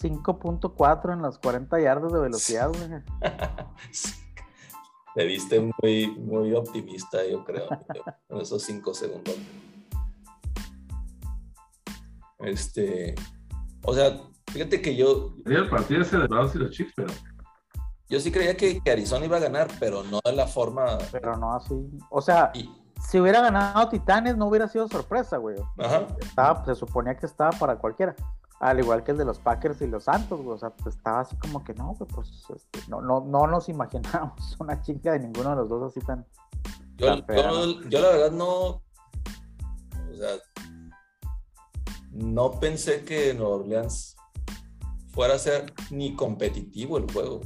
5.4 en las 40 yardas de velocidad, güey. Te viste muy, muy optimista, yo creo, en esos 5 segundos. Este, o sea, fíjate que yo. El partido ese de Browns y los Chiefs, pero. Yo sí creía que, Arizona iba a ganar, pero no de la forma. Pero no así. O sea, si hubiera ganado Titanes, no hubiera sido sorpresa, güey. Ajá. se suponía que estaba para cualquiera. Al igual que el de los Packers y los Santos, güey. O sea, pues estaba así como que no, güey, pues este, no, no, no nos imaginábamos una chica de ninguno de los dos así tan. Yo, yo la verdad no. O sea, no pensé que Nueva Orleans fuera a ser ni competitivo el juego.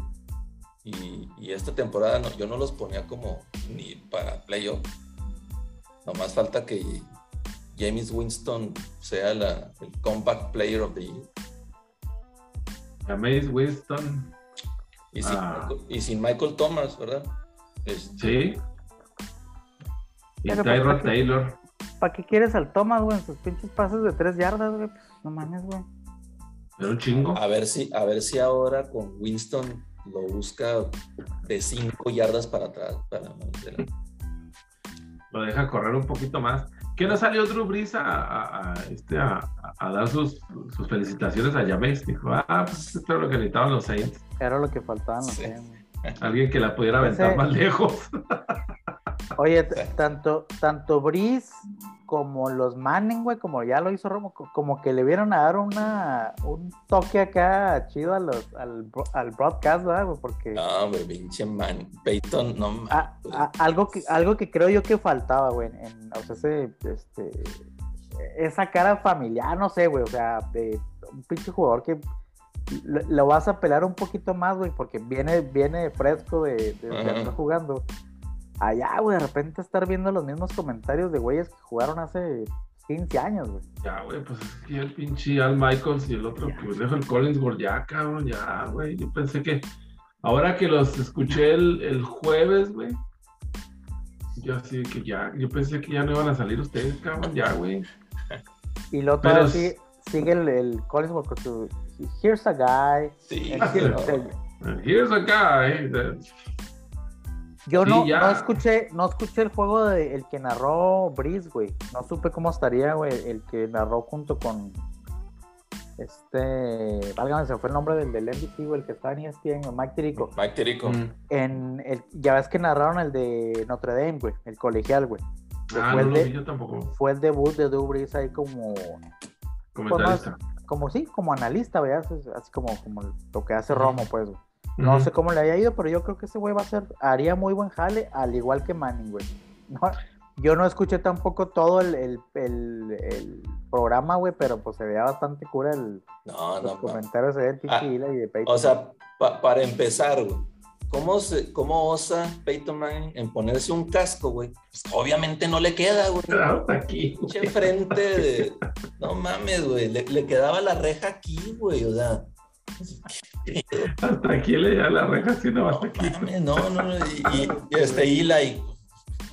Y, esta temporada yo no los ponía como ni para playoff. Nomás falta que James Winston sea la, el Compact Player of the Year. James Winston. Y sin, ah. Michael, y sin, Michael, Thomas, ¿verdad? Este, sí. Y Tyrod Taylor. ¿Para qué quieres al Thomas, güey? En sus pinches pases de tres yardas, güey. Pues, no mames, güey. Pero un chingo. A ver si, a ver si ahora con Winston lo busca de cinco yardas para atrás. lo deja correr un poquito más. ¿Qué no salió Drew Brees a, este, a, dar sus, sus, felicitaciones a James? Dijo, ah, pues esto es lo que necesitaban los Saints. Era lo que faltaban los Saints. Alguien que la pudiera aventar más lejos. Oye, tanto, tanto Brice como los Manning, güey, como ya lo hizo Romo, como que le vieron a dar una, un toque acá chido a los, al, al broadcast, ¿verdad? Porque... No, hombre, pinche man, Peyton, no ah, ah, algo, que, algo que creo yo que faltaba, güey, en, o sea, ese, este, esa cara familiar, no sé, güey, o sea, de un pinche jugador que lo, vas a pelar un poquito más, güey, porque viene, viene fresco de, de, de estar jugando allá, güey, de repente estar viendo los mismos comentarios de güeyes que jugaron hace 15 años, güey. Ya, güey, pues es que el pinche Al Michaels y el otro, pues dejo el Collinsworth ya, cabrón, ya, güey. Yo pensé que ahora que los escuché el, el jueves, güey, yo así que ya, yo pensé que ya no iban a salir ustedes, cabrón, ya, güey. Y lo otro sí, sigue el, el Collinsworth con su Here's a guy. Sí, here's a guy. Yo no, no, escuché, no escuché el juego de el que narró Brice, güey. No supe cómo estaría, güey, el que narró junto con este, válgame, se fue el nombre del del MVP, güey, el que está en ESPN, Mike Tirico. Mike Tirico. Mm. En el, ya ves que narraron el de Notre Dame, güey, el colegial, güey. Ah, fue, no el yo tampoco. fue el debut de Drew Brees ahí como comentarista. como sí, como analista, güey, así como, como lo que hace Romo, pues, güey. No sé cómo le haya ido, pero yo creo que ese güey va a ser, haría muy buen jale, al igual que Manning, güey. yo no escuché tampoco todo el, programa, güey, pero pues se veía bastante cura el, no, los comentarios de Tiki ah, y de Peyton. O sea, para empezar, güey, ¿cómo, se, ¿cómo osa Peyton Manning en ponerse un casco, güey? Pues obviamente no le queda, güey. Claro, aquí. frente de... No mames, güey, le, le quedaba la reja aquí, güey, o sea hasta aquí le da la reja, si no, hasta aquí. No, no, no. Y, y este Eli,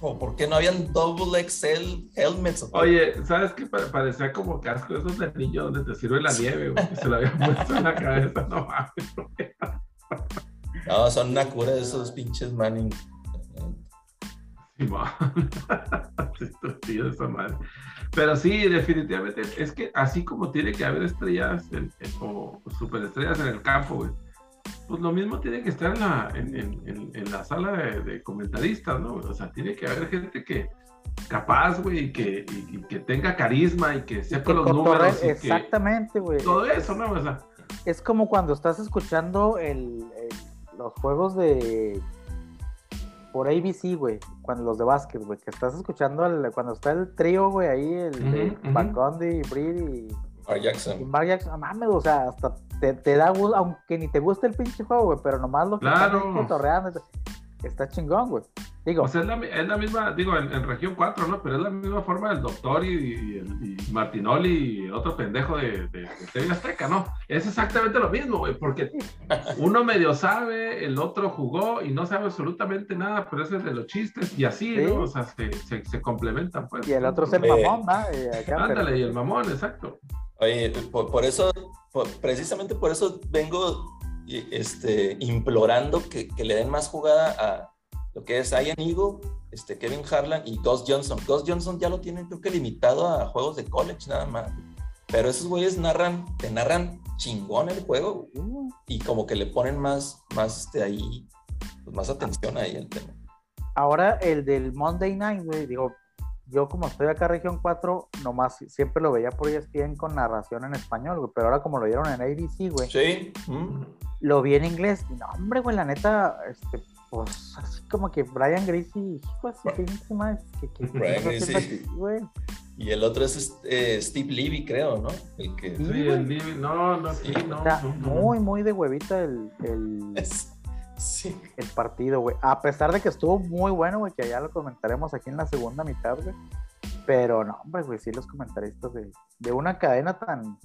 ¿O por qué no habían double XL helmets? Oye, ¿sabes qué? Parecía como casco esos de niño donde te sirve la nieve, güey. Se lo habían puesto en la cabeza, no mames. No, son una cura de esos pinches Manning. Sí, esa madre. Pero sí, definitivamente, es que así como tiene que haber estrellas o superestrellas en el campo, güey pues lo mismo tiene que estar en la, en, la sala de, comentaristas, ¿no? O sea, tiene que haber gente que capaz, güey, y que, que tenga carisma y que sepa los números. exactamente, güey. Todo eso, ¿no? O sea, es como cuando estás escuchando los juegos de por ABC, güey, cuando los de básquet, güey, que estás escuchando cuando está el trío, güey, ahí, el de uh Breed y Mark Jackson. Mark Jackson, mames, o sea, hasta te, te, da gusto, aunque ni te guste el pinche juego, güey, pero nomás lo que claro. estás está chingón, güey. Digo. O sea, es la, es la misma, digo, en, región 4, ¿no? Pero es la misma forma del doctor y, y, Martinoli y otro pendejo de, de, de Azteca, ¿no? Es exactamente lo mismo, güey, porque uno medio sabe, el otro jugó y no sabe absolutamente nada, pero ese es de los chistes y así, ¿no? O sea, se, se, se, complementan, pues. Y el otro es el mamón, ¿va? Ándale, y el mamón, exacto. Oye, por, eso, precisamente por eso vengo este, implorando que, que, le den más jugada a lo que es Ian Eagle, este, Kevin Harlan y Gus Johnson. Gus Johnson ya lo tienen creo que limitado a juegos de college nada más. Pero esos güeyes narran, te narran chingón el juego y como que le ponen más, más este, ahí, pues más atención ahí al tema. Ahora el del Monday Night, güey, digo, yo como estoy acá región 4, nomás siempre lo veía por ESPN con narración en español, güey, pero ahora como lo vieron en ABC, güey. Sí. Lo vi en inglés. no, hombre, güey, la neta, este, pues así como que Brian Gracie, hijo, así que más que, que, Brian Gracie. Y el otro es eh, Steve Levy, creo, ¿no? El que... Sí, el Levy, no, no, sí, no, Muy, muy de huevita el, el, Sí. El partido, güey. A pesar de que estuvo muy bueno, güey, que ya lo comentaremos aquí en la segunda mitad, güey. Pero no, hombre, güey, sí los comentaristas de, de una cadena tan,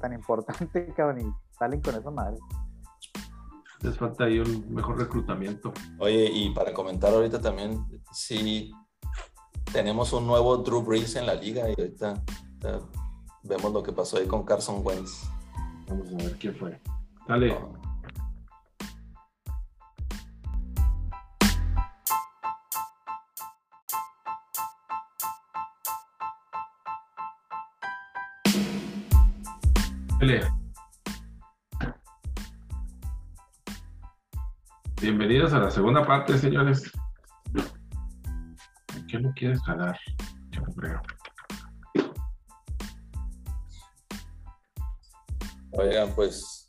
tan importante, cabrón, y salen con esa madre. Les falta ahí un mejor reclutamiento. Oye, y para comentar ahorita también, sí, tenemos un nuevo Drew Brees en la liga y ahorita, vemos lo que pasó ahí con Carson Wentz. Vamos a ver quién fue. Dale. Bienvenidos a la segunda parte, señores. ¿Qué no quieres jalar? Yo creo. Oigan, pues,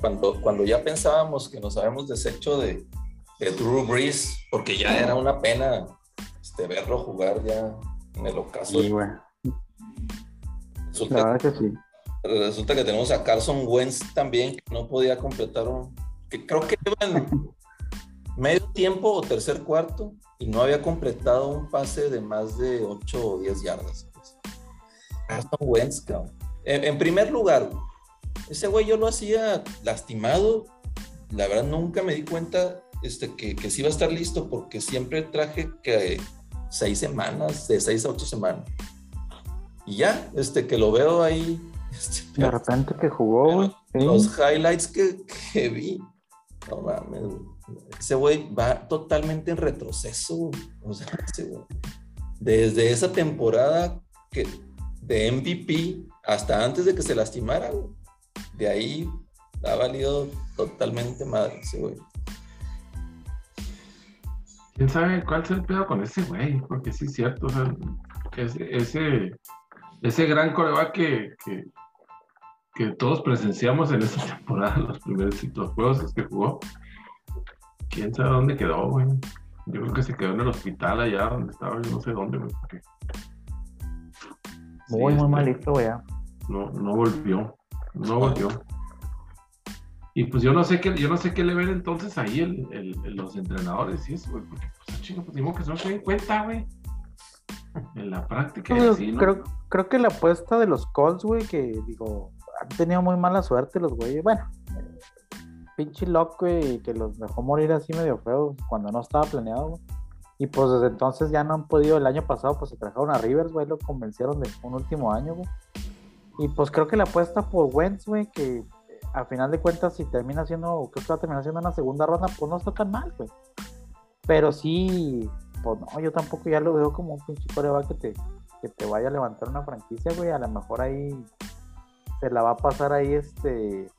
cuando, cuando ya pensábamos que nos habíamos deshecho de, de Drew Brees, porque ya era una pena este, verlo jugar ya en el ocaso. Sí, güey. Resulta, que sí. Resulta que tenemos a Carson Wentz también, que no podía completar un. que creo que iba en medio tiempo o tercer cuarto y no había completado un pase de más de 8 o 10 yardas. Pues. Carson Wentz, cabrón. En, primer lugar, ese güey yo lo hacía lastimado. La verdad, nunca me di cuenta este, que, que sí iba a estar listo porque siempre traje que seis semanas, de seis a ocho semanas. Y ya, este, que lo veo ahí. Este, de repente que jugó, Los highlights que, vi. No mames, Ese güey va totalmente en retroceso. O sea, Desde esa temporada que, de MVP hasta antes de que se lastimara, De ahí ha valido totalmente madre ese güey. ¿Quién sabe cuál es el pedo con ese güey? Porque sí es cierto, o sea, ese ese gran coreback que, que, todos presenciamos en esta temporada, los primeros dos juegos que jugó, quién sabe dónde quedó, güey. Yo creo que se quedó en el hospital allá donde estaba, yo no sé dónde, güey. Muy, muy este, malito, güey. No, no volvió, no volvió. Y pues yo no sé qué, yo no sé qué le ven entonces ahí el, los entrenadores y eso, güey, porque pues chingo, pues digo que no se den cuenta, güey. En la práctica. creo, creo que la apuesta de los Colts, güey, que digo, han tenido muy mala suerte los güeyes. Bueno, pinche loco, güey, que los dejó morir así medio feo cuando no estaba planeado, Y pues desde entonces ya no han podido, el año pasado pues se trajeron a Rivers, güey, lo convencieron de un último año, güey. Y pues creo que la apuesta por Wentz, güey, que eh, a final de cuentas si termina siendo, creo que va a terminar siendo una segunda ronda, pues no está tan mal, güey. Pero sí, pues no, yo tampoco ya lo veo como un pinche coreback que te, que te vaya a levantar una franquicia, güey. A lo mejor ahí se la va a pasar ahí este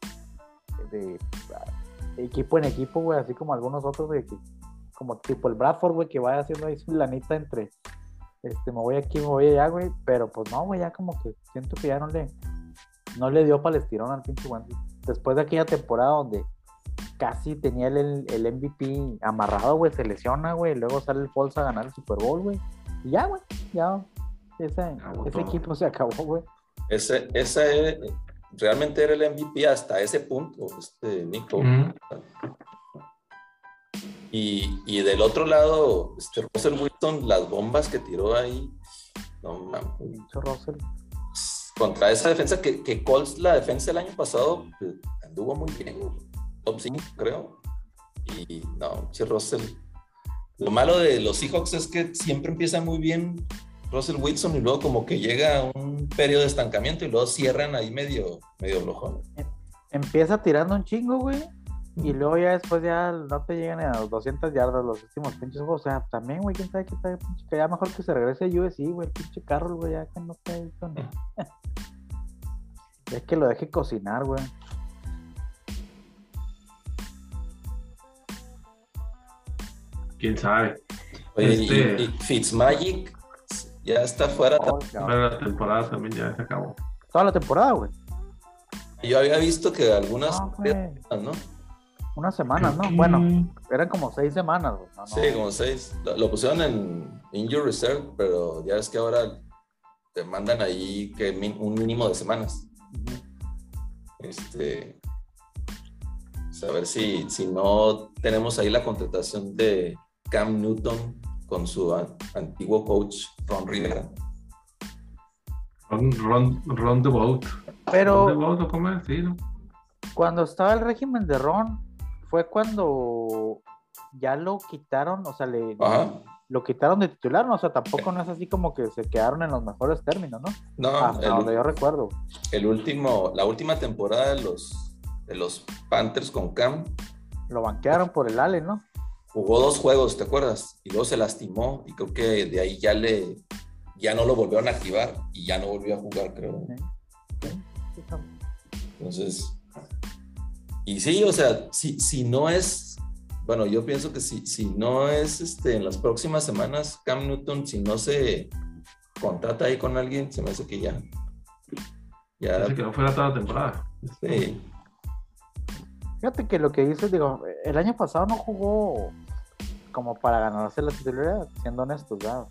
de equipo en equipo, güey, así como algunos otros, güey, que, como tipo el Bradford, güey, que vaya haciendo ahí su lanita entre, este, me voy aquí, me voy allá, güey, pero pues no, güey, ya como que siento que ya no le, no le dio para el estirón al pinche Wendy. Después de aquella temporada donde casi tenía el, el MVP amarrado, güey, se lesiona, güey, luego sale el Falls a ganar el Super Bowl, güey, y ya, güey, ya, ese, ese equipo se acabó, güey. Ese, ese realmente era el MVP hasta ese punto, este Nico. y, y, del otro lado, este Russell Wilson, las bombas que tiró ahí, no mames. Russell. Contra esa defensa que, que Colts, la defensa del año pasado, anduvo muy bien, top 5, creo. Y no, che Russell. Lo malo de los Seahawks es que siempre empiezan muy bien Russell Wilson y luego como que llega a un periodo de estancamiento y luego cierran ahí medio, medio flojón. Empieza tirando un chingo, güey. Y luego ya después ya no te llegan a los 200 yardas los últimos pinches juegos. O sea, también, güey, quién sabe qué está pinche. Que ya mejor que se regrese a USC, güey, el pinche carro, güey, ya que no te es que lo deje cocinar, güey. Quién sabe. Oye, este... y Fitzmagic ya está fuera. Oh, la temporada también ya se acabó. Toda la temporada, güey. Yo había visto que algunas, no, Unas semanas, ¿no? Bueno, eran como seis semanas, güey. sí, como seis. Lo, pusieron en Injury Reserve, pero ya es que ahora te mandan ahí que un mínimo de semanas. Este. Pues, a ver si, si no tenemos ahí la contratación de Cam Newton con su antiguo coach Ron Rivera. Ron, Ron, Ron DeVote. Pero Ron Sí, ¿no? cuando estaba el régimen de Ron, fue cuando ya lo quitaron, o sea, le, lo quitaron de titular, ¿no? o sea, tampoco no es así como que se quedaron en los mejores términos, ¿no? No, hasta donde yo recuerdo. El último, la última temporada de los, de los Panthers con Cam. Lo banquearon por el Ale, ¿no? Jugó dos juegos, ¿te acuerdas? Y luego se lastimó y creo que de ahí ya le ya no lo volvieron a activar y ya no volvió a jugar, creo. Entonces, y sí, o sea, si, si no es, bueno, yo pienso que si, si no es este, en las próximas semanas, Cam Newton, si no se contrata ahí con alguien, se me hace que ya. Ya se quedó fuera toda la temporada. Sí. Fíjate que lo que hizo, digo, el año pasado no jugó como para ganarse la titularidad, siendo honestos, ¿verdad?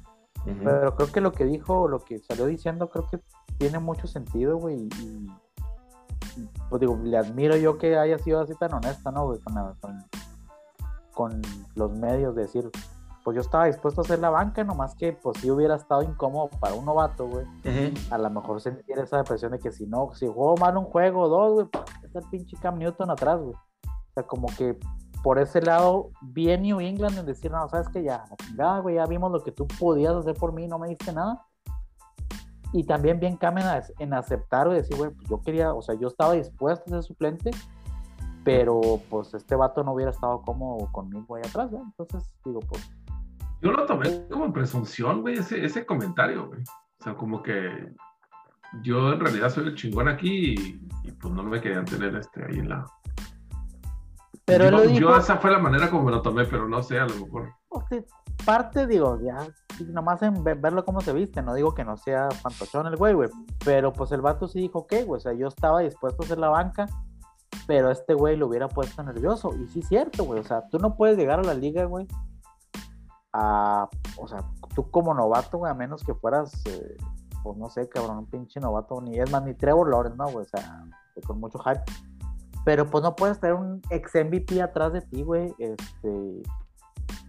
Pero creo que lo que dijo, lo que salió diciendo, creo que tiene mucho sentido, güey. Y, pues digo, le admiro yo que haya sido así tan honesta, ¿no, güey? Con, los medios, de decir, pues yo estaba dispuesto a hacer la banca, nomás que pues si hubiera estado incómodo para un novato, güey. A lo mejor sentir esa depresión de que si no, si juego mal un juego o dos, güey, está el pinche Cam Newton atrás, güey. O sea, como que por ese lado, bien New England en decir, no, sabes que ya, ya, güey, ya vimos lo que tú podías hacer por mí, no me diste nada. Y también bien Kamen en aceptar y decir, güey, pues yo quería, o sea, yo estaba dispuesto a ser suplente, pero pues este vato no hubiera estado cómodo conmigo ahí atrás, güey. Entonces, digo, pues. Yo lo tomé como presunción, güey, ese, ese comentario, güey. O sea, como que yo en realidad soy el chingón aquí y, y pues no me querían tener este ahí en la, pero yo, esa fue la manera como me lo tomé, pero no sé, a lo mejor. parte, digo, ya, nomás en verlo cómo se viste, no digo que no sea fantochón el güey, güey, pero pues el vato sí dijo que, güey, o sea, yo estaba dispuesto a hacer la banca, pero este güey lo hubiera puesto nervioso, y sí es cierto, güey, o sea, tú no puedes llegar a la liga, güey, a, o sea, tú como novato, güey, a menos que fueras, eh, pues no sé, cabrón, un pinche novato, ni es más, ni Trevor Lawrence, no, güey, o sea, con mucho hype pero pues no puedes tener un ex MVP atrás de ti, güey. Este,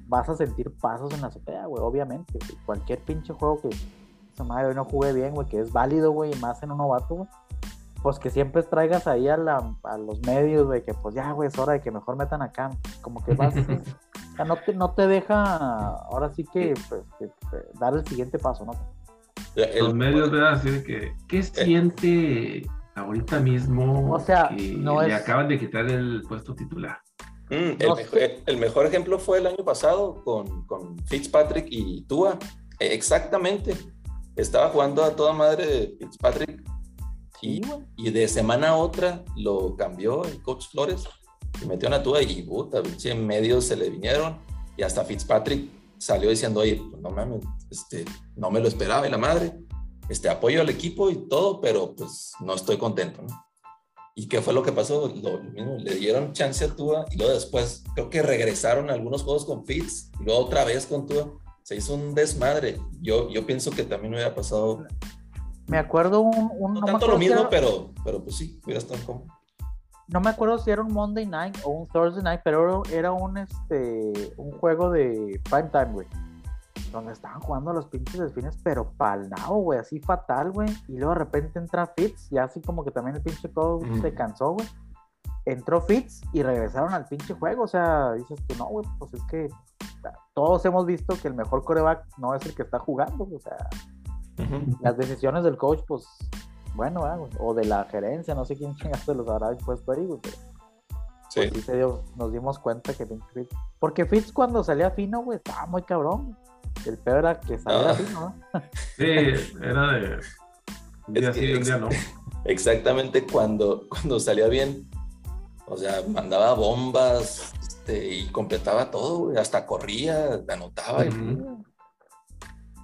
vas a sentir pasos en la azotea, güey, obviamente. Cualquier pinche juego que esa madre no jugué bien, güey, que es válido, güey, y más en un novato, güey. Pues que siempre traigas ahí a, la, a los medios, güey, que pues ya, güey, es hora de que mejor metan acá. Como que vas O sea, no te, no te deja, ahora sí que pues, dar el siguiente paso, ¿no? Los medios van a decir que, ¿qué siente ahorita mismo o sea, que no le es- acaban de quitar el puesto titular? Mm, el, No mejor, el mejor ejemplo fue el año pasado con, con Fitzpatrick y Tua. Eh, Exactamente. Estaba jugando a toda madre Fitzpatrick y, y de semana a otra lo cambió el coach Flores y metió a Tua y puta, en medio se le vinieron y hasta Fitzpatrick salió diciendo, oye, pues no mames, este, no me lo esperaba y la madre, este, apoyo al equipo y todo, pero pues no estoy contento, ¿no? ¿Y qué fue lo que pasó? Lo, lo mismo, le dieron chance a Tua y luego después creo que regresaron algunos juegos con Fitz y luego otra vez con Tua. Se hizo un desmadre. Yo, yo pienso que también hubiera pasado, Me acuerdo un, un- no no, tanto acuerdo lo si mismo, era- pero, pero pues sí, hubiera estado como... no me acuerdo si era un Monday night o un Thursday night, pero era un este un juego de prime time, güey. Donde estaban jugando los pinches delfines, pero pal nabo, güey, así fatal, güey. Y luego de repente entra Fitz, y así como que también el pinche Ujú. se cansó, güey. Entró Fitz y regresaron al pinche juego. O sea, dices tú, no, güey, pues es que todos hemos visto que el mejor coreback no es el que está jugando, o sea, las decisiones del coach, pues, bueno, ¿verdad, güey? o de la gerencia, no sé quién chingados se los habrá puesto ahí, güey, pero Sí. pues sí se dio- nos dimos cuenta que pinche Fitz, porque Fitz cuando salía fino, güey, estaba muy cabrón. El peor era que salía Ah. fino, ¿no? Sí, era de un día Es que sí un día no. Exactamente cuando, cuando salía bien. O sea, mandaba bombas este, y completaba todo, güey. Hasta corría, anotaba. y-.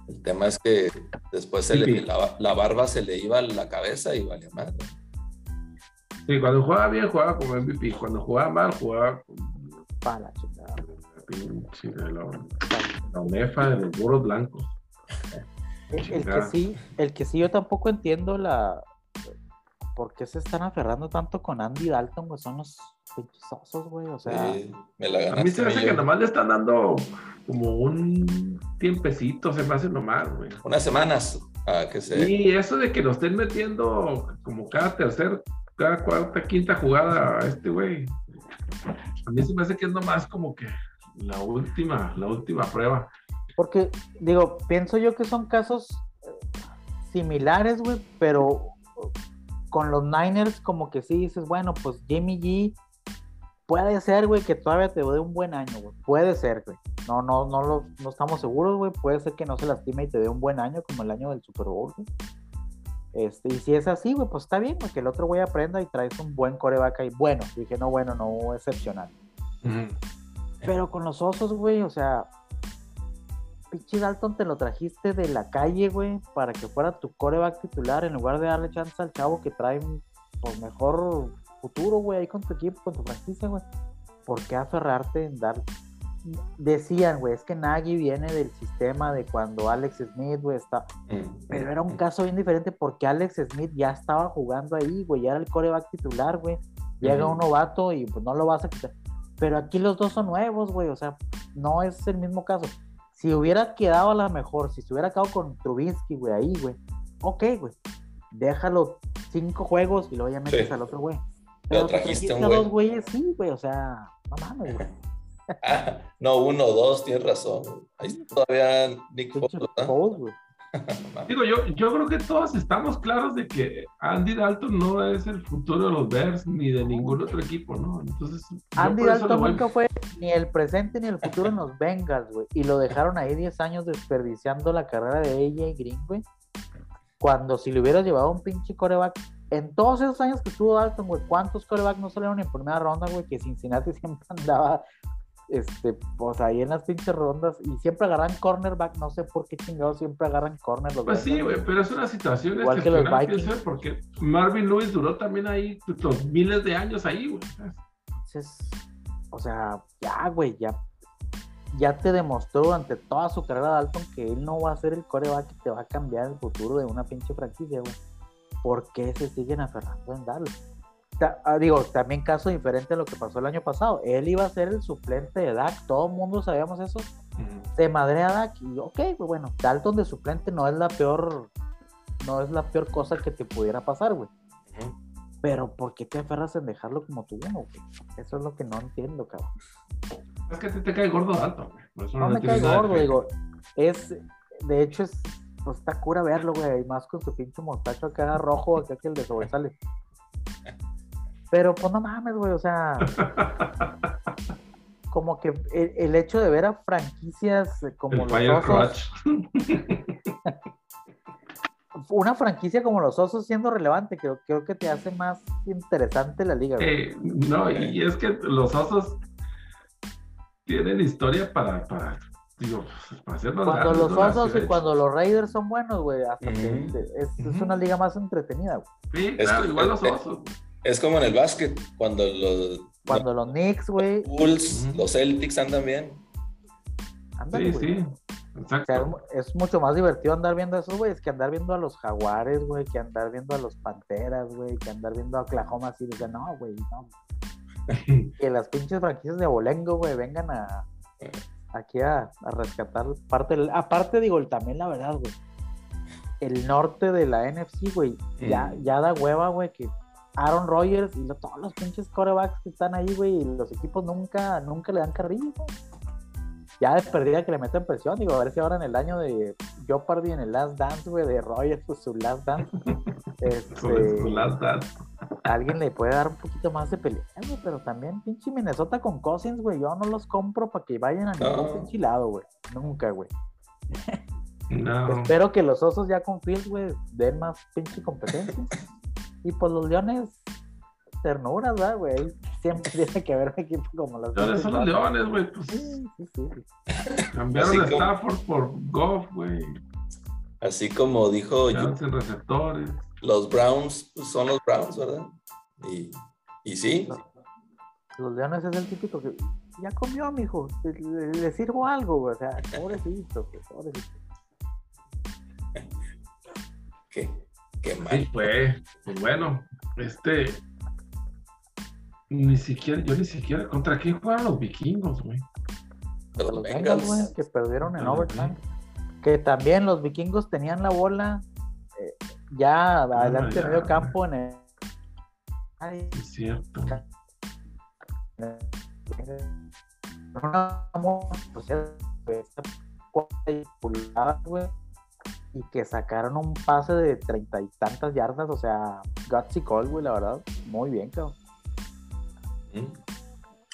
El tema es que después se le- Sí. la, la barba se le iba a la cabeza y valía más. Sí, cuando jugaba bien jugaba como MVP, cuando jugaba mal jugaba como Pa' la chingada. La de la, la onefa de los burros blancos. El, el que sí, el que sí yo tampoco entiendo la por qué se están aferrando tanto con Andy Dalton, güey, son los pinches osos, güey, o sea, Sí, me la ganaste. A mí se me hace que nomás le están dando como un tiempecito, se me hace nomás, güey. Unas semanas a que se. Y eso de que lo estén metiendo como cada tercer, cada cuarta, quinta jugada a este güey. A mí se me hace que es nomás como que la última, la última prueba. Porque, digo, pienso yo que son casos eh, similares, güey, pero con los Niners como que sí dices, bueno, pues Jimmy G puede ser, güey, que todavía te dé un buen año, güey. Puede ser, güey. No, no, no, lo, no estamos seguros, güey. Puede ser que no se lastime y te dé un buen año como el año del Super Bowl, güey. Este, y si es así, güey, pues está bien, güey, que el otro güey aprenda y traes un buen coreback ahí. Bueno, dije, no, bueno, no excepcional. Pero con los osos, güey, o sea, pinche Dalton te lo trajiste de la calle, güey, para que fuera tu coreback titular en lugar de darle chance al chavo que trae un pues, mejor futuro, güey, ahí con tu equipo, con tu franquicia, güey. ¿Por qué aferrarte en dar? Decían, güey, es que Nagy viene del sistema de cuando Alex Smith, güey, está. Mm. Pero era un caso bien diferente porque Alex Smith ya estaba jugando ahí, güey, ya era el coreback titular, güey. Llega un novato y pues no lo vas a quitar. Pero aquí los dos son nuevos, güey, o sea, no es el mismo caso. Si hubiera quedado a la mejor, si se hubiera quedado con Trubinsky, güey, ahí, güey, ok, güey, déjalo cinco juegos y luego ya metes Sí. al otro, güey. Pero te trajiste un güey. dos güeyes, sí, güey, o sea, no mames, güey. Ah, no, uno, dos, tienes razón. Ahí todavía Nick Foles, ¿verdad? Foles, güey. Digo, yo, yo creo que todos estamos claros de que Andy Dalton no es el futuro de los Bears ni de ningún otro equipo, ¿no? Entonces, Andy Dalton voy- nunca fue ni el presente ni el futuro en los Bengals, güey. Y lo dejaron ahí 10 años desperdiciando la carrera de AJ Green, güey. Cuando si le hubieras llevado un pinche coreback, en todos esos años que estuvo Dalton, güey, ¿cuántos corebacks no salieron en primera ronda, güey? Que Cincinnati siempre andaba, este, pues ahí en las pinches rondas y siempre agarran cornerback, no sé por qué chingados siempre agarran corner los Pues sí, güey, pero es una situación Igual que los Vikings. porque Marvin Lewis duró también ahí los miles de años ahí, güey. Entonces, o sea, ya, güey, ya, ya te demostró durante toda su carrera Dalton que él no va a ser el coreback que te va a cambiar el futuro de una pinche franquicia, güey. ¿Por qué se siguen aferrando en darle? Ah, digo, también caso diferente a lo que pasó el año pasado. Él iba a ser el suplente de Dak, todo el mundo sabíamos eso. Se madrea a Dak y ok, güey, bueno, Dalton de suplente no es la peor, no es la peor cosa que te pudiera pasar, güey. Pero ¿por qué te aferras en dejarlo como uno, güey? Eso es lo que no entiendo, cabrón. Es que te, te cae gordo alto, güey. Por eso No le me cae gordo, digo. Es, de hecho, es, pues está cura verlo, güey. Más con su pinche mostacho acá rojo, acá que el de sobresale. Pero pues no mames, güey, o sea, como que el, el hecho de ver a franquicias eh, como El los Fire osos, una franquicia como los osos siendo relevante, creo, creo que te hace más interesante la liga, güey. Eh, no, y es que los osos tienen historia para, para digo, para hacernos Cuando grandes, los osos y hecho. los los Raiders son buenos, güey, hasta que es, una liga más entretenida, güey. Sí, Es claro, que- igual los eh, osos. Es como en el básquet, cuando los, Cuando los Knicks, güey, los Bulls, los Celtics andan bien. Sí, güey. sí. O sea, Exacto. es, mucho más divertido andar viendo a esos güeyes que andar viendo a los Jaguares, güey, que andar viendo a los Panteras, güey, que andar viendo a Oklahoma City. O sea, no, güey, no. Que las pinches franquicias de Abolengo, güey, vengan a aquí a, a rescatar parte del... Aparte, digo, el- también la verdad, güey. El norte de la NFC, güey, ya, Mm. ya da hueva, güey, que Aaron Rodgers y lo- todos los pinches corebacks que están ahí, güey, y los equipos nunca, nunca le dan carrilla, güey. Ya de perdida que le meten presión, digo, a ver si ahora en el año de Jeopardy, en el Last Dance, güey, de Rodgers, pues su Last Dance, este, su last dance. alguien le puede dar un poquito más de pelea, güey, pero también pinche Minnesota con Cousins, güey, yo no los compro para que vayan a ningún No. pinche lado, güey, nunca, güey. No. Espero que los osos ya con Fields, güey, den más pinche competencia. y pues los leones, ternuras, ¿verdad, güey? Siempre tiene que haber un equipo como los Leones son los leones, güey. Pues Sí, sí, sí. cambiaron como- Stafford por Goff, güey. Así como dijo sin receptores. los Browns pues, son los Browns, ¿verdad? Y, y sí, Los leones es el típico que ya comió, mijo. Le, le- le sirvo algo, güey. O sea, pobrecito, güey, pobrecito. qué, qué Sí, mal. fue. Pues bueno, este. Ni siquiera, yo ni siquiera. ¿Contra quién jugaron los vikingos, güey? Los los Bengals, güey, que perdieron en Ah, overtime. Que también los vikingos tenían la bola eh, ya adelante ya, de medio campo en el. Ay, Es cierto. una pues, pulgadas, güey, y que sacaron un pase de treinta y tantas yardas, o sea, gutsy call, güey, la verdad, muy bien, cabrón. Mm.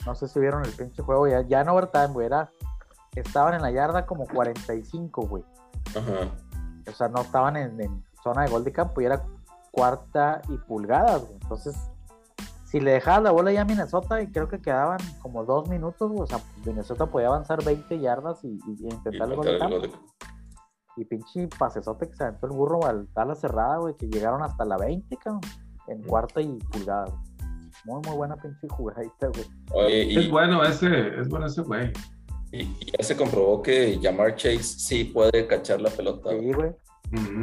No sé si vieron el pinche juego, ya, ya en overtime, güey, era, estaban en la yarda como 45, güey, Ajá. o sea, no estaban en, en zona de gol de campo, y era cuarta y pulgadas, güey, entonces si le dejabas la bola ya a Minnesota y creo que quedaban como dos minutos, güey, o sea, Minnesota podía avanzar 20 yardas y, y- y Y intentar el gol de campo. Y pinche pasesote que se aventó el burro al ala cerrada, güey, que llegaron hasta la 20, cabrón, en cuarta y pulgada. güey. Muy, muy buena pinche jugadita, güey. Oye, Es y, bueno ese, es bueno ese güey. y- y ya se comprobó que Jamar Chase sí puede cachar la pelota. Sí, güey.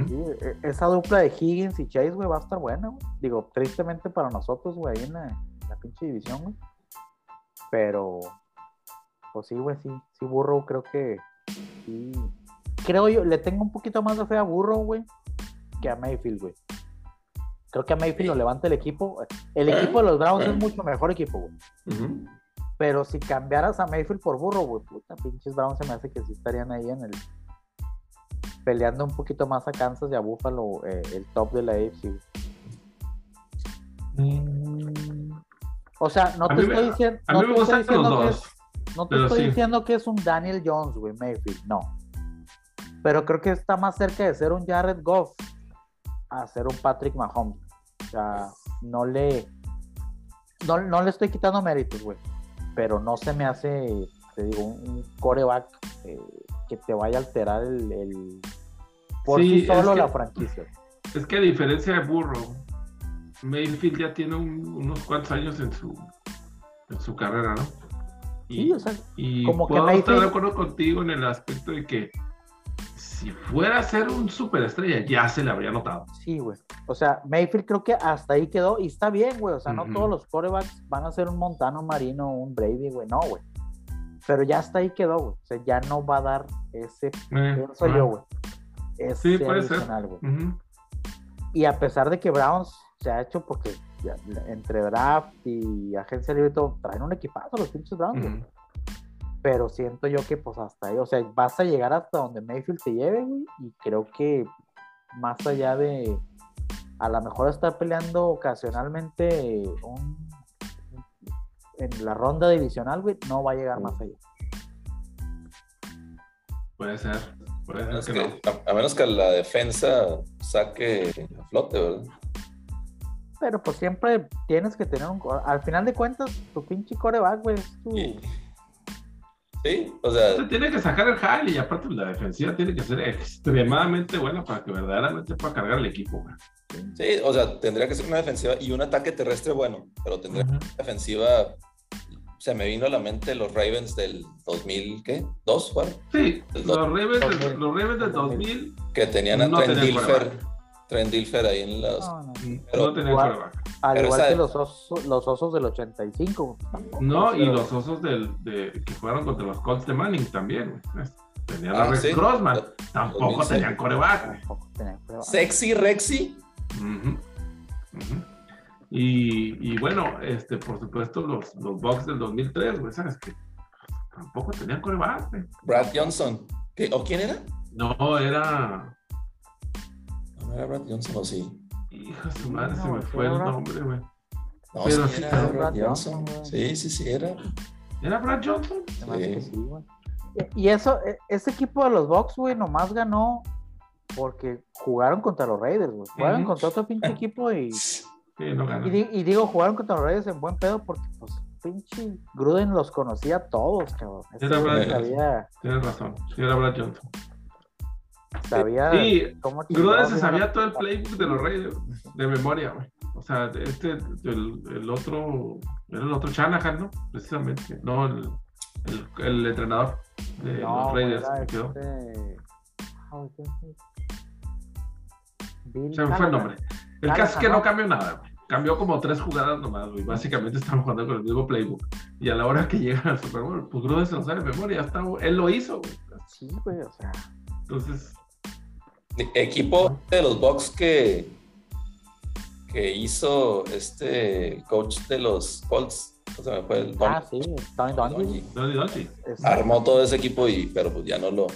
Sí, e- esa dupla de Higgins y Chase, güey, va a estar buena, güey. Digo, tristemente para nosotros, güey, ahí en la, en la pinche división, güey. Pero, pues sí, güey, sí. Sí, Burrow creo que sí. Creo yo, le tengo un poquito más de fe a Burrow, güey, que a Mayfield, güey. Creo que a Mayfield lo levanta el equipo. El equipo de los Browns es mucho mejor equipo, güey. Pero si cambiaras a Mayfield por Burrow, güey, puta, pinches Browns se me hace que sí estarían ahí en el. peleando un poquito más a Kansas y a Buffalo, eh, el top de la AFC. güey. O sea, no A te me- estoy diciendo. A no mí me te estoy gustan los diciendo que dos. es- no te pero estoy sí. diciendo que es un Daniel Jones, güey, Mayfield, no. Pero creo que está más cerca de ser un Jared Goff a ser un Patrick Mahomes. O sea, no le. No, no le estoy quitando méritos, güey. Pero no se me hace, te digo, un, coreback eh, que te vaya a alterar el. el- por Sí, sí solo es que- la franquicia. Es que a diferencia de Burrow, Mayfield ya tiene un- unos cuantos años en su, en su carrera, ¿no? Y, Sí, o sea, y como que puedo estar Mayfield- de acuerdo contigo en el aspecto de que si fuera a ser un superestrella, ya se le habría notado. Sí, güey. O sea, Mayfield creo que hasta ahí quedó y está bien, güey. O sea, no todos los corebacks van a ser un Montano Marino un Brady, güey. No, güey. Pero ya hasta ahí quedó, güey. O sea, ya no va a dar ese, Eh, pienso ah, yo, güey. Ese Sí, puede ser. Y a pesar de que Browns se ha hecho porque ya, entre draft y agencia libre y todo, traen un equipazo los pinches Browns, güey. Pero siento yo que pues hasta ahí, o sea, vas a llegar hasta donde Mayfield te lleve, güey, y creo que más allá de a lo mejor estar peleando ocasionalmente un, en la ronda divisional, güey, no va a llegar más allá. Puede ser. Puede ser que, a, menos que la defensa saque a flote, ¿verdad? Pero pues siempre tienes que tener un. Al final de cuentas, tu pinche coreback, güey, es tu. Sí, o sea. tiene que sacar el jale y aparte la defensiva tiene que ser extremadamente buena para que verdaderamente pueda cargar el equipo. Sí, o sea, tendría que ser una defensiva y un ataque terrestre bueno, pero tendría que ser una defensiva se me vino a la mente los Ravens del 2000, ¿qué? ¿Dos, Juan? Sí, los, Ravens del, los Ravens del 2000. Que tenían a Trent Dilfer. Trent Dilfer ahí en las. No, no, pero, no tenían Al igual que los osos, los osos del 85. No, y los osos del, de, que jugaron contra los Colts de Manning también. Tenían a ah, Rex Crossman. Tampoco tenían coreback. Sexy Rexy. Y, bueno, este, por supuesto, los, los Bucks del 2003, güey, ¿sabes qué? Tampoco tenían coreback, güey. Brad Johnson. ¿Qué? ¿O quién era? No, era. No, era Brad Johnson, ¿o sí? Hija de su madre, se me fue el nombre, güey. No, Pero sí, era Brad Johnson. Sí, sí, sí, era. ¿Era Brad Johnson? Sí. Y eso, e, ese equipo de los Bucks, güey, nomás ganó porque jugaron contra los Raiders, güey. Jugaron contra otro pinche equipo y y, digo, jugaron contra los Reyes en buen pedo porque, pues, pinche Gruden los conocía a todos, cabrón. Era Brad, Tienes razón, sí, era Brad Johnson. Sabía sí, cómo Gruden se sabía todo el playbook de los Reyes de memoria, güey. O sea, este, el, el, otro, era el otro Shanahan, ¿no? Precisamente. No, el, el, entrenador de los Reyes. quedó. Este... Se me fue el nombre. El caso es que no cambió nada, Cambió como tres jugadas nomás, güey. Básicamente estaban jugando con el mismo playbook. Y a la hora que llega al Super Bowl, pues Gruden se lo sabe de memoria. Está, él lo hizo, güey. Sí, güey, o sea. Entonces. Equipo de los Bucks que, que hizo este coach de los Colts. O sea, fue el ah, sí, Tony Donji. Tony Armó todo ese equipo y, pero pues ya no lo,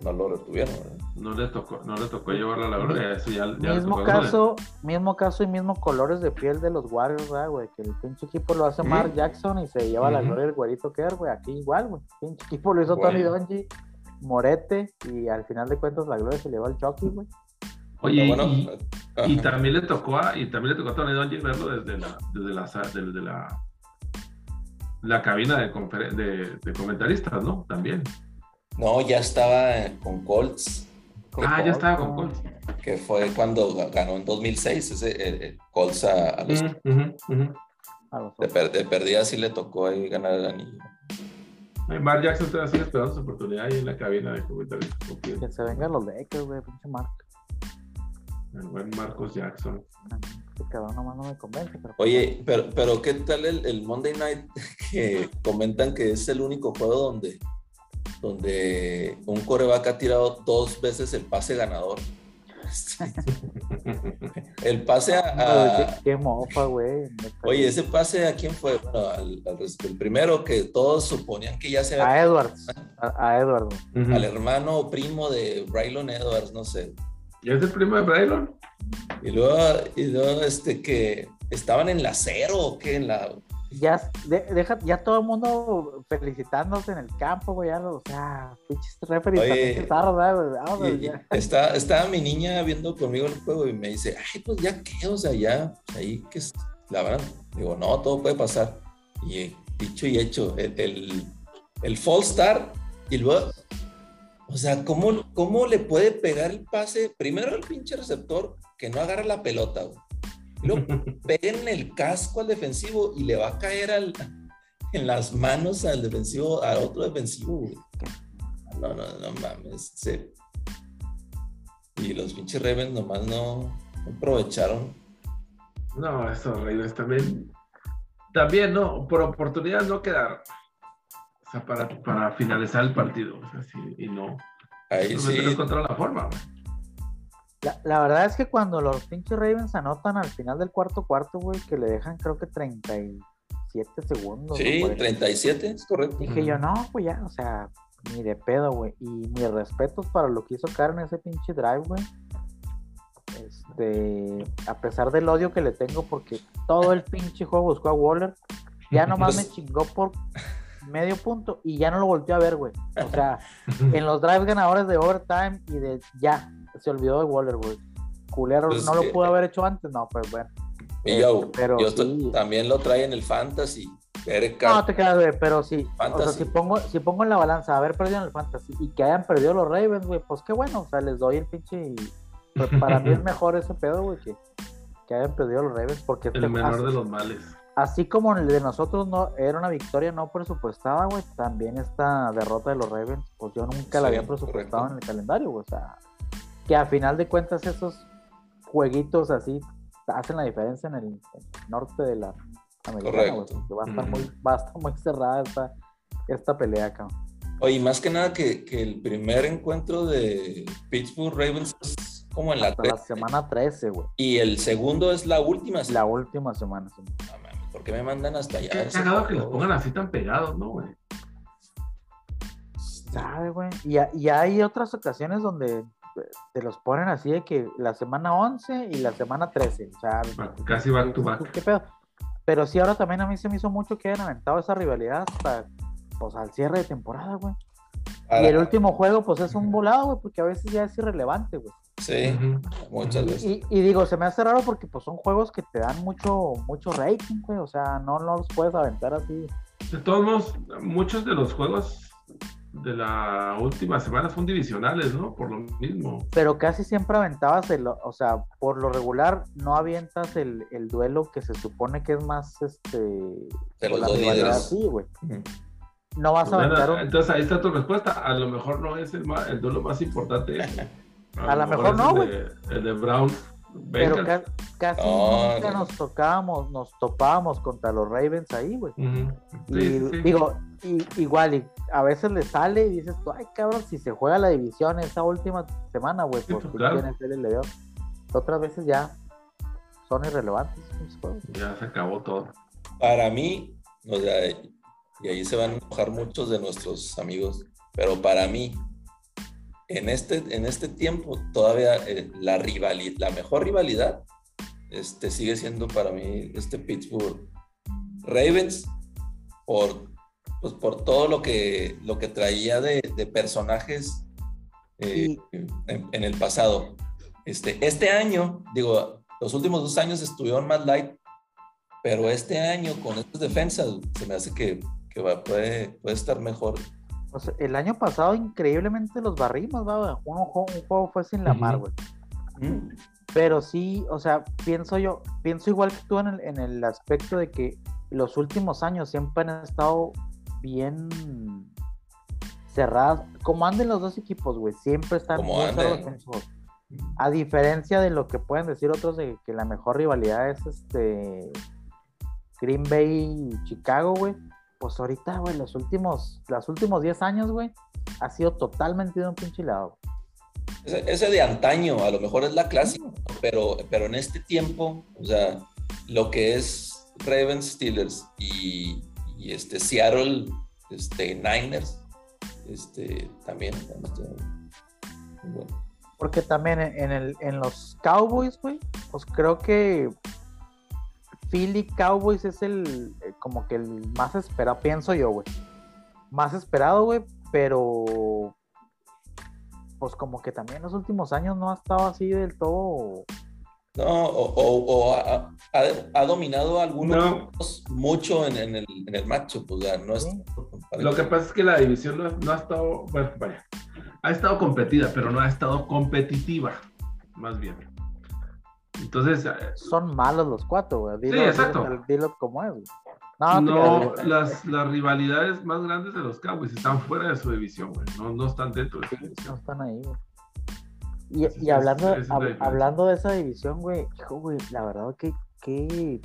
no lo retuvieron. No le tocó, no le tocó llevarla la gloria, eso ya, mismo caso, mismo caso y mismo colores de piel de los Warriors, güey, que el pinche equipo lo hace Mark Jackson y se lleva la gloria el güerito que güey, aquí igual, güey, el pinche equipo lo hizo Tony Donji, Morete, y al final de cuentas la gloria se llevó al Chucky, güey. Oye, y, también le tocó a, y también le tocó a Tony Donji verlo desde la, desde la, desde la, la cabina de, de, de comentaristas, ¿no? También. No, ya estaba con Colts. ah, ya estaba con Colts. Que fue cuando ganó en 2006 ese Colts a, los. de, perdida sí le tocó ahí ganar el anillo. Mark Jackson te sigue esperando su oportunidad ahí en la cabina de comentarios. Que se vengan los Lakers, güey, pinche Mark. El buen Marcos Jackson. Este cabrón nomás no me convence. Pero... Oye, pero, pero ¿qué tal el, el Monday Night que comentan que es el único juego donde donde un coreback ha tirado dos veces el pase ganador. el pase a. Qué, mofa, güey. Oye, ese pase a quién fue? Bueno, al, el primero que todos suponían que ya se había. A Edwards. A, Edwards. Al hermano primo de Braylon Edwards, no sé. ¿Y es el primo de Braylon? Y luego, y luego este que estaban en la cero o qué, en la ya, deja, ya todo el mundo felicitándose en el campo, güey, o sea, pinches referees también está, está mi niña viendo conmigo el juego y me dice, ay, pues ya qué, o sea, ya, ahí que la verdad, digo, no, todo puede pasar. Y dicho y hecho, el, el, el fall start y luego, o sea, ¿cómo, ¿cómo le puede pegar el pase? Primero el pinche receptor que no agarra la pelota, güey luego en el casco al defensivo y le va a caer al, en las manos al defensivo, a otro defensivo, No, no, no mames. Y los pinches Ravens nomás no, aprovecharon. No, esos Ravens también. También, no, por oportunidad no quedaron. O sea, para, para finalizar el partido. O sea, sí, y no. Ahí sí. No la forma, la, verdad es que cuando los pinches Ravens anotan al final del cuarto cuarto, güey, que le dejan creo que 36 37 segundos. Sí, 37, es correcto. Dije yo, no, pues ya, o sea, ni de pedo, güey. Y mis respetos para lo que hizo Karen ese pinche drive, güey. Este, a pesar del odio que le tengo, porque todo el pinche juego buscó a Waller, ya nomás me chingó por medio punto y ya no lo volteó a ver, güey. O sea, en los drives ganadores de overtime y de ya, se olvidó de Waller, güey. Culero, Pues no lo pudo haber hecho antes, no, pues bueno. Y yo, Este, pero yo sí. también lo trae en el fantasy. Eric No, te quedas, güey, pero sí. O sea, Fantasy. si pongo, si pongo en la balanza haber perdido en el fantasy y que hayan perdido los Ravens, güey, pues qué bueno. O sea, les doy el pinche. pues, para mí es mejor ese pedo, güey, que, que hayan perdido los Ravens, porque este, El menor así, de los males. así como el de nosotros no era una victoria no presupuestada, güey, también esta derrota de los Ravens, pues yo nunca la había presupuestado correcto. en el calendario, güey. O sea, que a final de cuentas esos jueguitos así hacen la diferencia en el, en el norte de la americana, güey, va a estar muy, va a estar muy cerrada esta, esta pelea, cabrón. Oye, más que nada que, que el primer encuentro de Pittsburgh Ravens es como en la Hasta la 13, semana 13, güey. y el segundo es la última. La última semana. sí. Mames, ¿Por qué me mandan hasta allá? Qué Ese cagado que los pongan así tan pegados, ¿no, güey? Sabe, güey. Y, y hay otras ocasiones donde te los ponen así de que la semana 11 y la semana 13. O sea, Casi back to back. ¿qué pedo? Pero sí, ahora también a mí se me hizo mucho que hayan aventado esa rivalidad hasta pues al cierre de temporada, güey. Para- Y el último juego, pues es un volado, güey, porque a veces ya es irrelevante, güey. Sí, muchas veces. Y, y digo, se me hace raro porque pues son juegos que te dan mucho, mucho rating, güey. O sea, no, no los puedes aventar así. De todos modos, muchos de los juegos de la última semana son divisionales, ¿no? Por lo mismo. pero casi siempre aventabas el, o sea, por lo regular no avientas el, el duelo que se supone que es más este De los la dos rivalidad, líderes. sí, güey. No vas a Bueno, aventar un, entonces ahí está tu respuesta. A lo mejor no es el, ma- el duelo más importante. A lo mejor es no, el de, el de Browns. pero ca- casi No, nunca no. nos tocábamos, nos topábamos contra los Ravens ahí, güey. Ujú. Sí, y sí, sí. digo, y- igual, y a veces le sale y dices tú, ay cabrón, si se juega la división esa última semana, güey, Sí, pues pues, ¿quién claro. ser el león? Otras veces ya son irrelevantes. Ya se acabó todo. Para mí, o sea, y ahí se van a enojar muchos de nuestros amigos, pero para mí, en este, en este tiempo, todavía eh, la rivalidad, la mejor rivalidad, este, sigue siendo para mí este Pittsburgh Ravens por, pues, por todo lo que, lo que traía de, de personajes eh, en, en el pasado. Este, este año, digo, los últimos dos años estuvieron más light, pero este año con estas defensas se me hace que, que va- puede, puede estar mejor. Sea, el año pasado increíblemente los barrimos, va, un, juego, un juego fue sin la mar, güey. Pero sí, o sea, pienso yo, pienso igual que tú en el, en el aspecto de que los últimos años siempre han estado bien cerrados. Como anden los dos equipos, güey, siempre están Como muy cerrados. A diferencia de lo que pueden decir otros de que la mejor rivalidad es este Green Bay y Chicago, güey. Pues ahorita, güey, los últimos, los últimos 10 años, güey, ha sido totalmente de un pinche lado. Ese, ese de antaño, a lo mejor es la clásica, pero, pero en este tiempo, o sea, lo que es Ravens Steelers y, y este Seattle este, Niners, este, también. bueno. Porque también en, en el, en los Cowboys, güey, pues creo que Philly Cowboys es el eh, como que el más esperado, pienso yo, güey. Más esperado, güey, pero pues como que también en los últimos años no ha estado así del todo. No, o, o- o ha, ha- ha dominado algunos No. mucho en, en el, en el matchup, o sea, no es... Lo que pasa es que la división no, no ha estado, bueno, vaya, ha estado competida, pero no ha estado competitiva, más bien. Entonces, eh, Son malos los cuatro, güey. Dilo, Sí, exacto. Dilo, dilo como es, güey. No, no, las, las rivalidades más grandes de los Cowboys están fuera de su división, güey. No, no están dentro de su no división. están ahí, güey. Y, hablando, hab- hablando de esa división, güey, hijo, güey, la verdad que qué,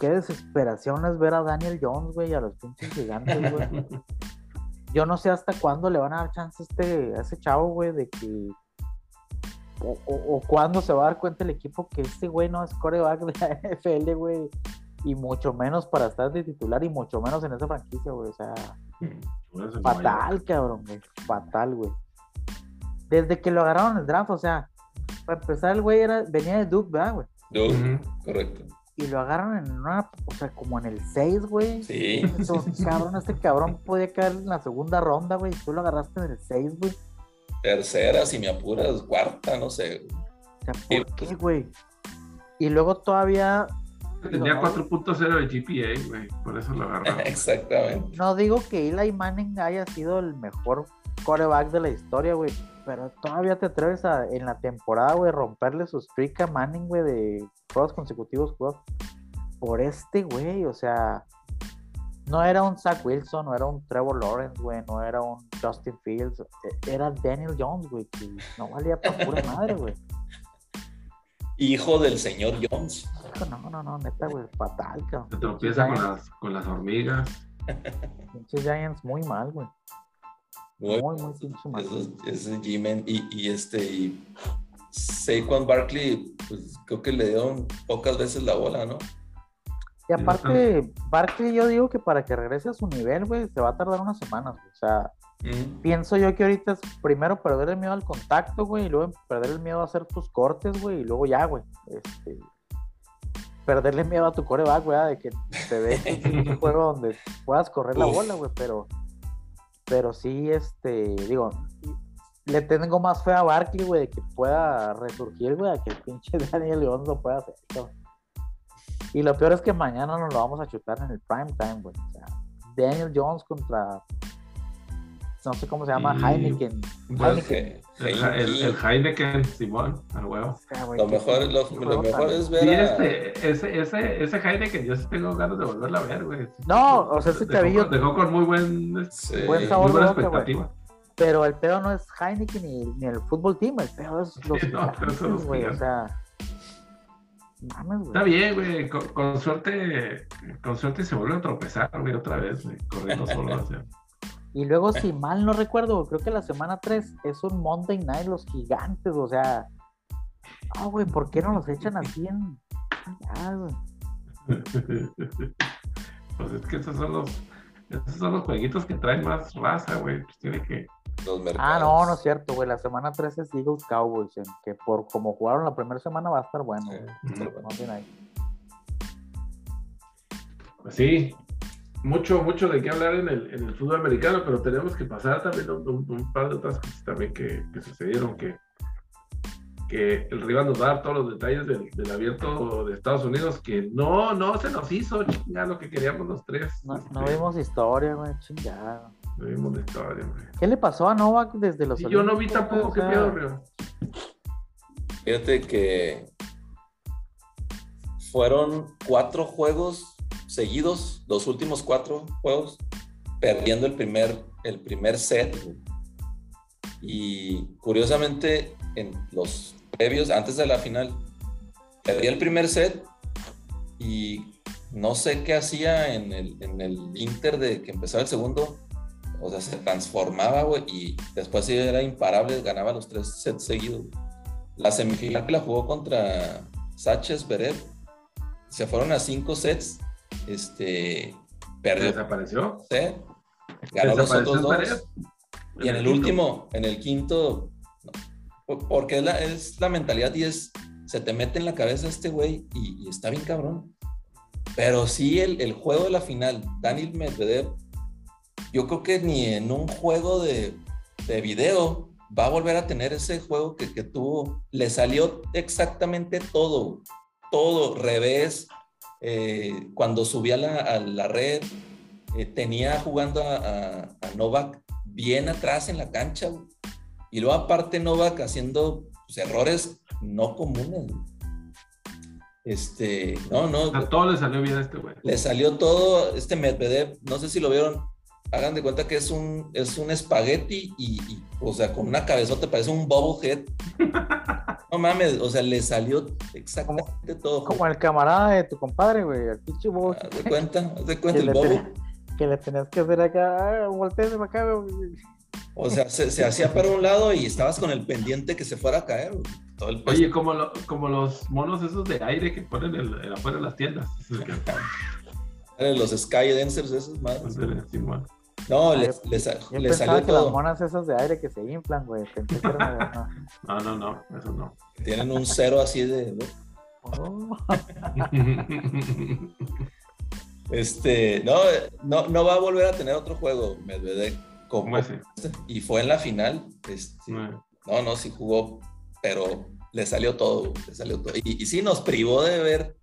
qué desesperación es ver a Daniel Jones, güey, a los pinches gigantes, güey. Yo no sé hasta cuándo le van a dar chance a, este, a ese chavo, güey, de que. O, o, o cuándo se va a dar cuenta el equipo que este güey no es coreback de la NFL, güey. y mucho menos para estar de titular y mucho menos en esa franquicia, güey. O sea, fatal, cabrón, güey. Fatal, güey. Desde que lo agarraron en el draft, o sea, para empezar, el güey era, venía de Duke, ¿verdad, güey? Duke, correcto. Y lo agarraron en una, o sea, como en el 6, güey. Sí. cabrón, este cabrón podía caer en la segunda ronda, güey. Tú lo agarraste en el 6, güey. Tercera, si me apuras, cuarta, no sé. O sea, ¿por qué, güey? Y luego todavía Tenía 4.0 de GPA, güey, por eso lo agarraron. Exactamente. No digo que Eli Manning haya sido el mejor quarterback de la historia, güey, pero todavía te atreves a, en la temporada, güey, romperle su streak a Manning, güey, de juegos consecutivos, güey, por este, güey, o sea, no era un Zach Wilson, no era un Trevor Lawrence, güey, no era un Justin Fields, e, era Daniel Jones, güey, que no valía para pura madre, güey. Hijo del señor Jones. No, no, no, neta, güey, fatal, cabrón. Se tropieza con las, con las hormigas. Pinches Giants muy mal, güey. Muy, muy, pinche mal. Ese G-Man y, y, este, y Saquon Barkley, pues creo que le dieron pocas veces la bola, ¿no? Y aparte, Barkley, yo digo que para que regrese a su nivel, güey, se va a tardar unas semanas, güey. O sea, Pienso yo que ahorita es primero perder el miedo al contacto, güey, y luego perder el miedo a hacer tus cortes, güey, y luego ya, güey. Este, perderle miedo a tu coreback, güey, de que te dejes un juego donde puedas correr la bola, güey, pero, pero sí, este, digo, le tengo más fe a Barkley, güey, de que pueda resurgir, güey, a que el pinche Daniel León lo pueda hacer, Y lo peor es que mañana nos lo vamos a chutar en el prime time, güey. O sea, Daniel Jones contra no sé cómo se llama, Heineken. Heineken. El, Heineken, Simón, al huevo. lo, mejor, lo, mejor es ver. Sí, este, ese, ese, ese Heineken, yo sí tengo ganas de volverlo a ver, güey. No, o sea, ese chavillo. Dejó con muy buen, sí. buen sabor muy buena expectativa. Pero el pedo no es Heineken ni, ni, el fútbol team, el pedo es los sí, güey, o sea. Mames, Está bien, güey. Con, con, suerte, con suerte se vuelve a tropezar, güey, otra vez, güey, corriendo solo. o sea. Y luego, si mal no recuerdo, creo que la semana 3 es un Monday Night los gigantes, o sea. Ah, güey, ¿por qué no los echan así en. Ah, pues es que esos son los. Esos son los jueguitos que traen más raza, güey. Pues tiene que. ah, no, no es cierto, güey. La semana 3 es Eagles Cowboys, que por como jugaron la primera semana va a estar bueno. Sí. Pues sí, mucho, mucho de qué hablar en el, en el fútbol americano, pero tenemos que pasar también un, un, par de otras cosas también que, que, sucedieron, que, que el rival nos va a dar todos los detalles del, del, abierto de Estados Unidos, que no, no se nos hizo chingada lo que queríamos los tres. No, no vimos historia, güey, chingada. No vimos historia, güey. ¿Qué le pasó a Novak desde los sí, Yo no vi tampoco qué pedo, Río. Fíjate que fueron cuatro juegos seguidos, los últimos cuatro juegos, perdiendo el primer, el primer set. Y curiosamente, en los previos, antes de la final, perdí el primer set y no sé qué hacía en el, en el Inter de que empezaba el segundo. O sea, se transformaba, güey, y después sí era imparable, ganaba los tres sets seguidos. La semifinal que la jugó contra Sánchez Beret, se fueron a cinco sets este, perdió. ¿Desapareció? Sí. Ganó los otros dos. Y en el, último, en el quinto, porque es la, es la, mentalidad y es, se te mete en la cabeza este güey y, está bien cabrón. Pero sí, el, el, juego de la final, Daniel Medvedev, yo creo que ni en un juego de, de video va a volver a tener ese juego que, que tuvo. Le salió exactamente todo, todo, revés, eh, cuando subía a la, red, eh, tenía jugando a, Novak bien atrás en la cancha. Y luego aparte Novak haciendo pues, errores no comunes. Este, no, no. A todo le salió bien a este güey. Le salió todo, este Medvedev, no sé si lo vieron, hagan de cuenta que es un, es un espagueti y, o sea, con una cabezota parece un bobblehead. no mames, o sea, le salió exactamente todo. Como el camarada de tu compadre, güey, el pinche bobo. ¿Te de cuenta, de cuenta el bobo. que le tenías que hacer acá, ah, volteese para acá, güey. O sea, se, se, hacía para un lado y estabas con el pendiente que se fuera a caer. todo el Oye, como, lo- como los monos esos de aire que ponen en, en afuera de las tiendas. Los Sky Dancers, esos Simón. No, Ah, les, yo- les, Yo les pensaba salió que las todo. monas esas de aire que se inflan, güey. Pensé que eran- No, no, no, eso no. Tienen un cero así de. Oh. Este, no, no, no va a volver a tener otro juego, Medvedev. Como ¿Cómo ese? y fue en la final. Este, No. no, no, sí jugó, pero le salió todo, le salió todo. Y, y sí nos privó de ver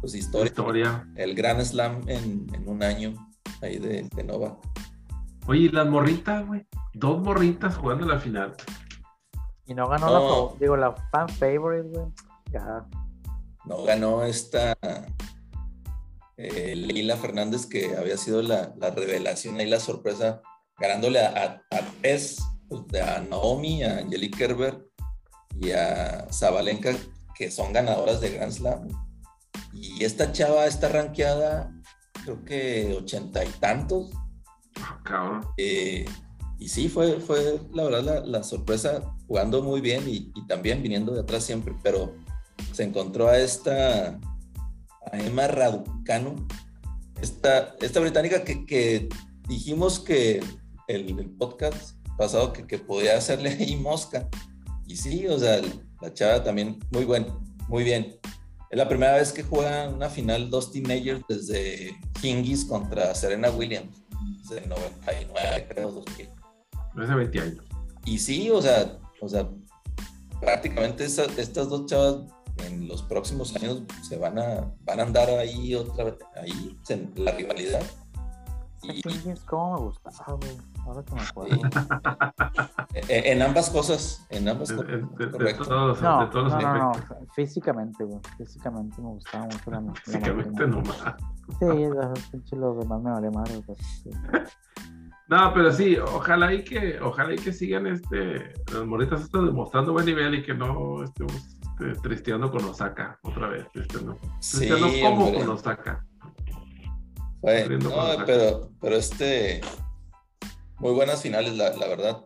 pues historia, Historia. el Grand Slam en, en un año ahí de, de Novak. Oye, y las morritas, güey. Dos morritas jugando la final. Y no ganó No. la, digo, la fan favorite, güey. Ya. No ganó esta eh, Leila Fernández, que había sido la, la revelación y la sorpresa, ganándole a, a, a tres, pues, de a Naomi, a Angelique Kerber y a Zabalenka, que son ganadoras de Grand Slam. Y esta chava está rankeada, creo que ochenta y tantos. Ah, cabrón. Eh, y sí, fue, fue la verdad la, la sorpresa, jugando muy bien y, y también viniendo de atrás siempre, pero se encontró a esta, a Emma Raducanu, esta, esta británica que, que dijimos que el, el podcast pasado que, que podía hacerle ahí mosca. Y sí, o sea, la chava también muy bueno, muy bien. Es la primera vez que juega una final dos teenagers desde Hingis contra Serena Williams, desde 99, creo, 2000. Hace 20 años. Y sí, o sea, o sea prácticamente esa- estas dos chavas en los próximos años se van a, van a andar ahí otra vez, ahí en la rivalidad. Y- cómo me gustaba, güey. Ahora que me acuerdo. en, en ambas cosas, en ambas cosas. de- de- de correcto. todos, los- No, de todos no, no, no, aspectos. Físicamente, güey. Físicamente me gustaba mucho la la Físicamente nomás. Sí, los pinches los demás me vale madre, pues. sí. No, pero sí, ojalá y que, ojalá y que sigan este, las morritas estas demostrando buen nivel y que no estemos este, tristeando con Osaka otra vez. Este, no. Sí, Tristeando como con Osaka. Sufriendo no, con Osaka. pero, pero este, muy buenas finales, la, la verdad.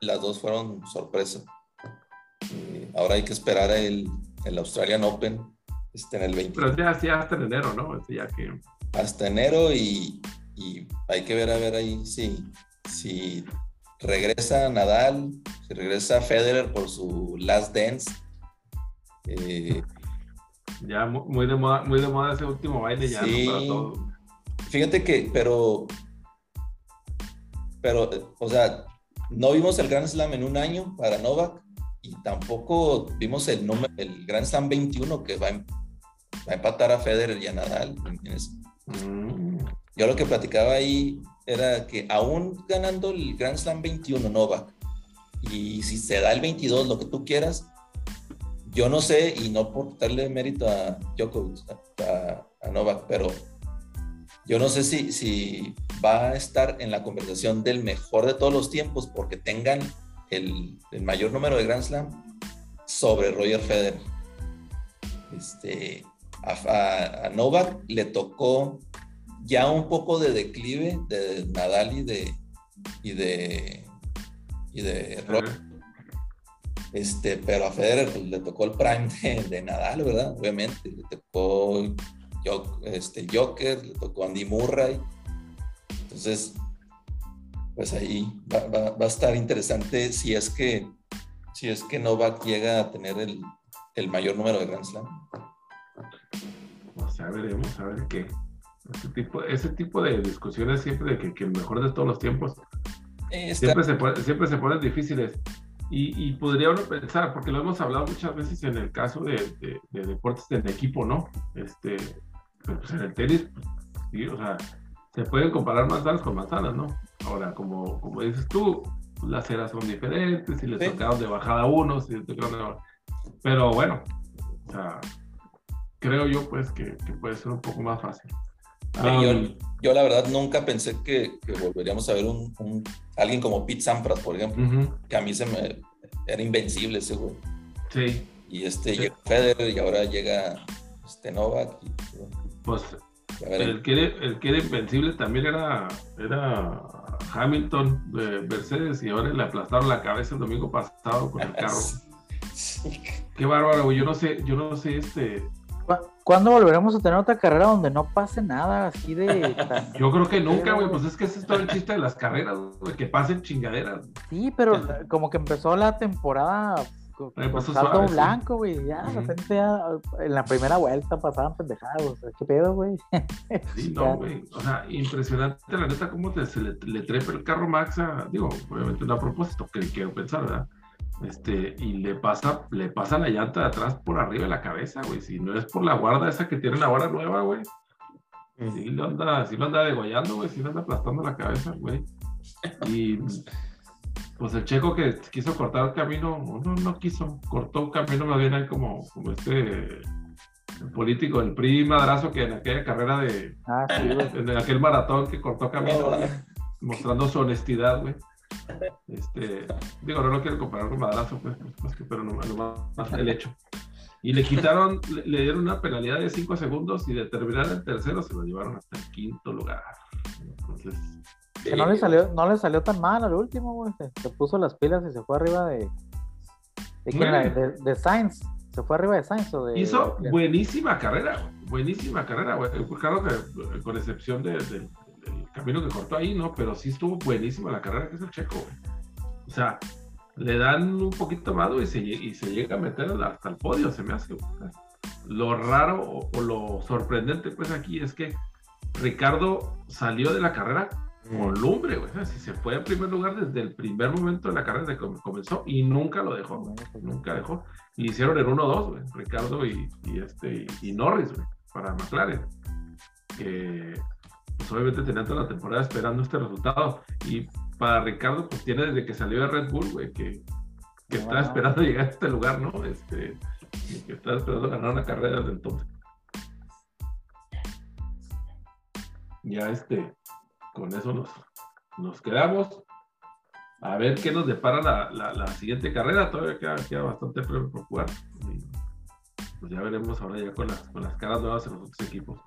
Las dos fueron sorpresa. Ahora hay que esperar el, el Australian Open este, en el 20. Pero ya, ya hasta en enero, ¿no? Este, ya que hasta enero y, y hay que ver a ver ahí si, si regresa Nadal, si regresa Federer por su last dance. Eh, ya mu- muy de moda, muy de moda ese último baile ya Sí. no para todos. fíjate que, pero, pero, o sea, no vimos el Grand Slam en un año para Novak y tampoco vimos el, número, el Grand Slam 21 que va a, em- va a empatar a Federer y a Nadal. Mm. Yo lo que platicaba ahí era que aún ganando el Grand Slam 21 Novak, y si se da el 22, lo que tú quieras, yo no sé, y no por darle mérito a Djokovic, a, a Novak, pero yo no sé si, si va a estar en la conversación del mejor de todos los tiempos porque tengan el, el mayor número de Grand Slam sobre Roger Federer. Este, a, a- a Novak le tocó ya un poco de declive de Nadal y de y de y de Roger. Este, pero a Federer pues, le tocó el prime de, de Nadal, ¿verdad? Obviamente, le tocó este, Joker, le tocó Andy Murray. Entonces, pues ahí va, va- va a estar interesante si es que si es que Novak llega a tener el, el mayor número de Grand Slam. O sea, veremos, a ver qué. Ese tipo, ese tipo de discusiones siempre de que, que el mejor de todos los tiempos Eh, siempre se, pone- siempre se ponen difíciles. Y, y podría uno pensar, porque lo hemos hablado muchas veces en el caso de, de- de deportes en equipo, ¿no? Este, pero pues en el tenis, sí, o sea, se pueden comparar manzanas con manzanas, ¿no? Ahora, como, como dices tú, las eras son diferentes, si les Sí. tocaron de bajada a unos, si les tocaron de bajada. Pero bueno, o sea, creo yo pues que, que puede ser un poco más fácil. Yo- Yo la verdad nunca pensé que, que volveríamos a ver un, un- alguien como Pete Sampras, por ejemplo, que a mí se me era invencible ese güey. sí, Y este Sí. llega Federer y ahora llega este Novak. Y, bueno, pues. El que, era, el que era invencible también era, era Hamilton de Mercedes y ahora le aplastaron la cabeza el domingo pasado con el carro. Qué bárbaro, güey. Yo no sé, yo no sé, este. ¿Cuándo volveremos a tener otra carrera donde no pase nada así de... Yo creo que nunca, güey, pues es que ese es todo el chiste de las carreras, güey, que pasen chingaderas. Sí, pero como que empezó la temporada con salto blanco, güey, ya, de repente ya, en la primera vuelta pasaban pendejados, ¿qué pedo, güey? Sí, no, güey, o sea, impresionante la neta cómo te, se le, le trepa el carro Max a, digo, obviamente una propósito que quiero pensar, ¿verdad? este, y le pasa, le pasa la llanta de atrás por arriba de la cabeza, güey. Si no es por la guarda esa que tiene la guarda nueva, güey. Sí lo anda, sí lo anda degollando, güey, sí lo anda aplastando la cabeza, güey. Y pues el checo que quiso cortar el camino, no, no quiso, cortó un camino más bien ahí como, como este político, el PRI madrazo que en aquella carrera de, ah, en aquel maratón que cortó camino, mostrando su honestidad, güey. Este, digo, no lo quiero comparar con Madrazo, pues, pues pero no, más el hecho. Y le quitaron, le, dieron una penalidad de 5 segundos y de terminar en tercero se lo llevaron hasta el quinto lugar. Entonces. Que no, le salió, no le salió tan mal al último, güey. Se, puso las pilas y se fue arriba de. ¿De, de, Sainz. ¿Se fue arriba de Sainz o de.? Hizo buenísima carrera, buenísima carrera, güey. Claro que con excepción de, el camino que cortó ahí, ¿no? Pero sí estuvo buenísima la carrera que es el Checo, O sea, le dan un poquito más, y se, y se llega a meter hasta el podio, se me hace. Lo raro o, lo sorprendente, pues aquí es que Ricardo salió de la carrera con mm. lumbre, güey. O sea, si se fue en primer lugar desde el primer momento de la carrera que comenzó y nunca lo dejó, Nunca dejó. Y hicieron el 1-2, güey. Ricardo y, este, y, Norris, güey, para McLaren. Eh, pues obviamente tenía toda la temporada esperando este resultado. Y para Ricardo, pues tiene desde que salió de Red Bull, güey, que, que está esperando llegar a este lugar, ¿no? Este, que está esperando ganar una carrera desde entonces. Ya este, con eso nos, nos quedamos. A ver qué nos depara la, la, siguiente carrera. Todavía queda, queda bastante premio por jugar. Pues ya veremos ahora ya con las, con las caras nuevas en los otros equipos.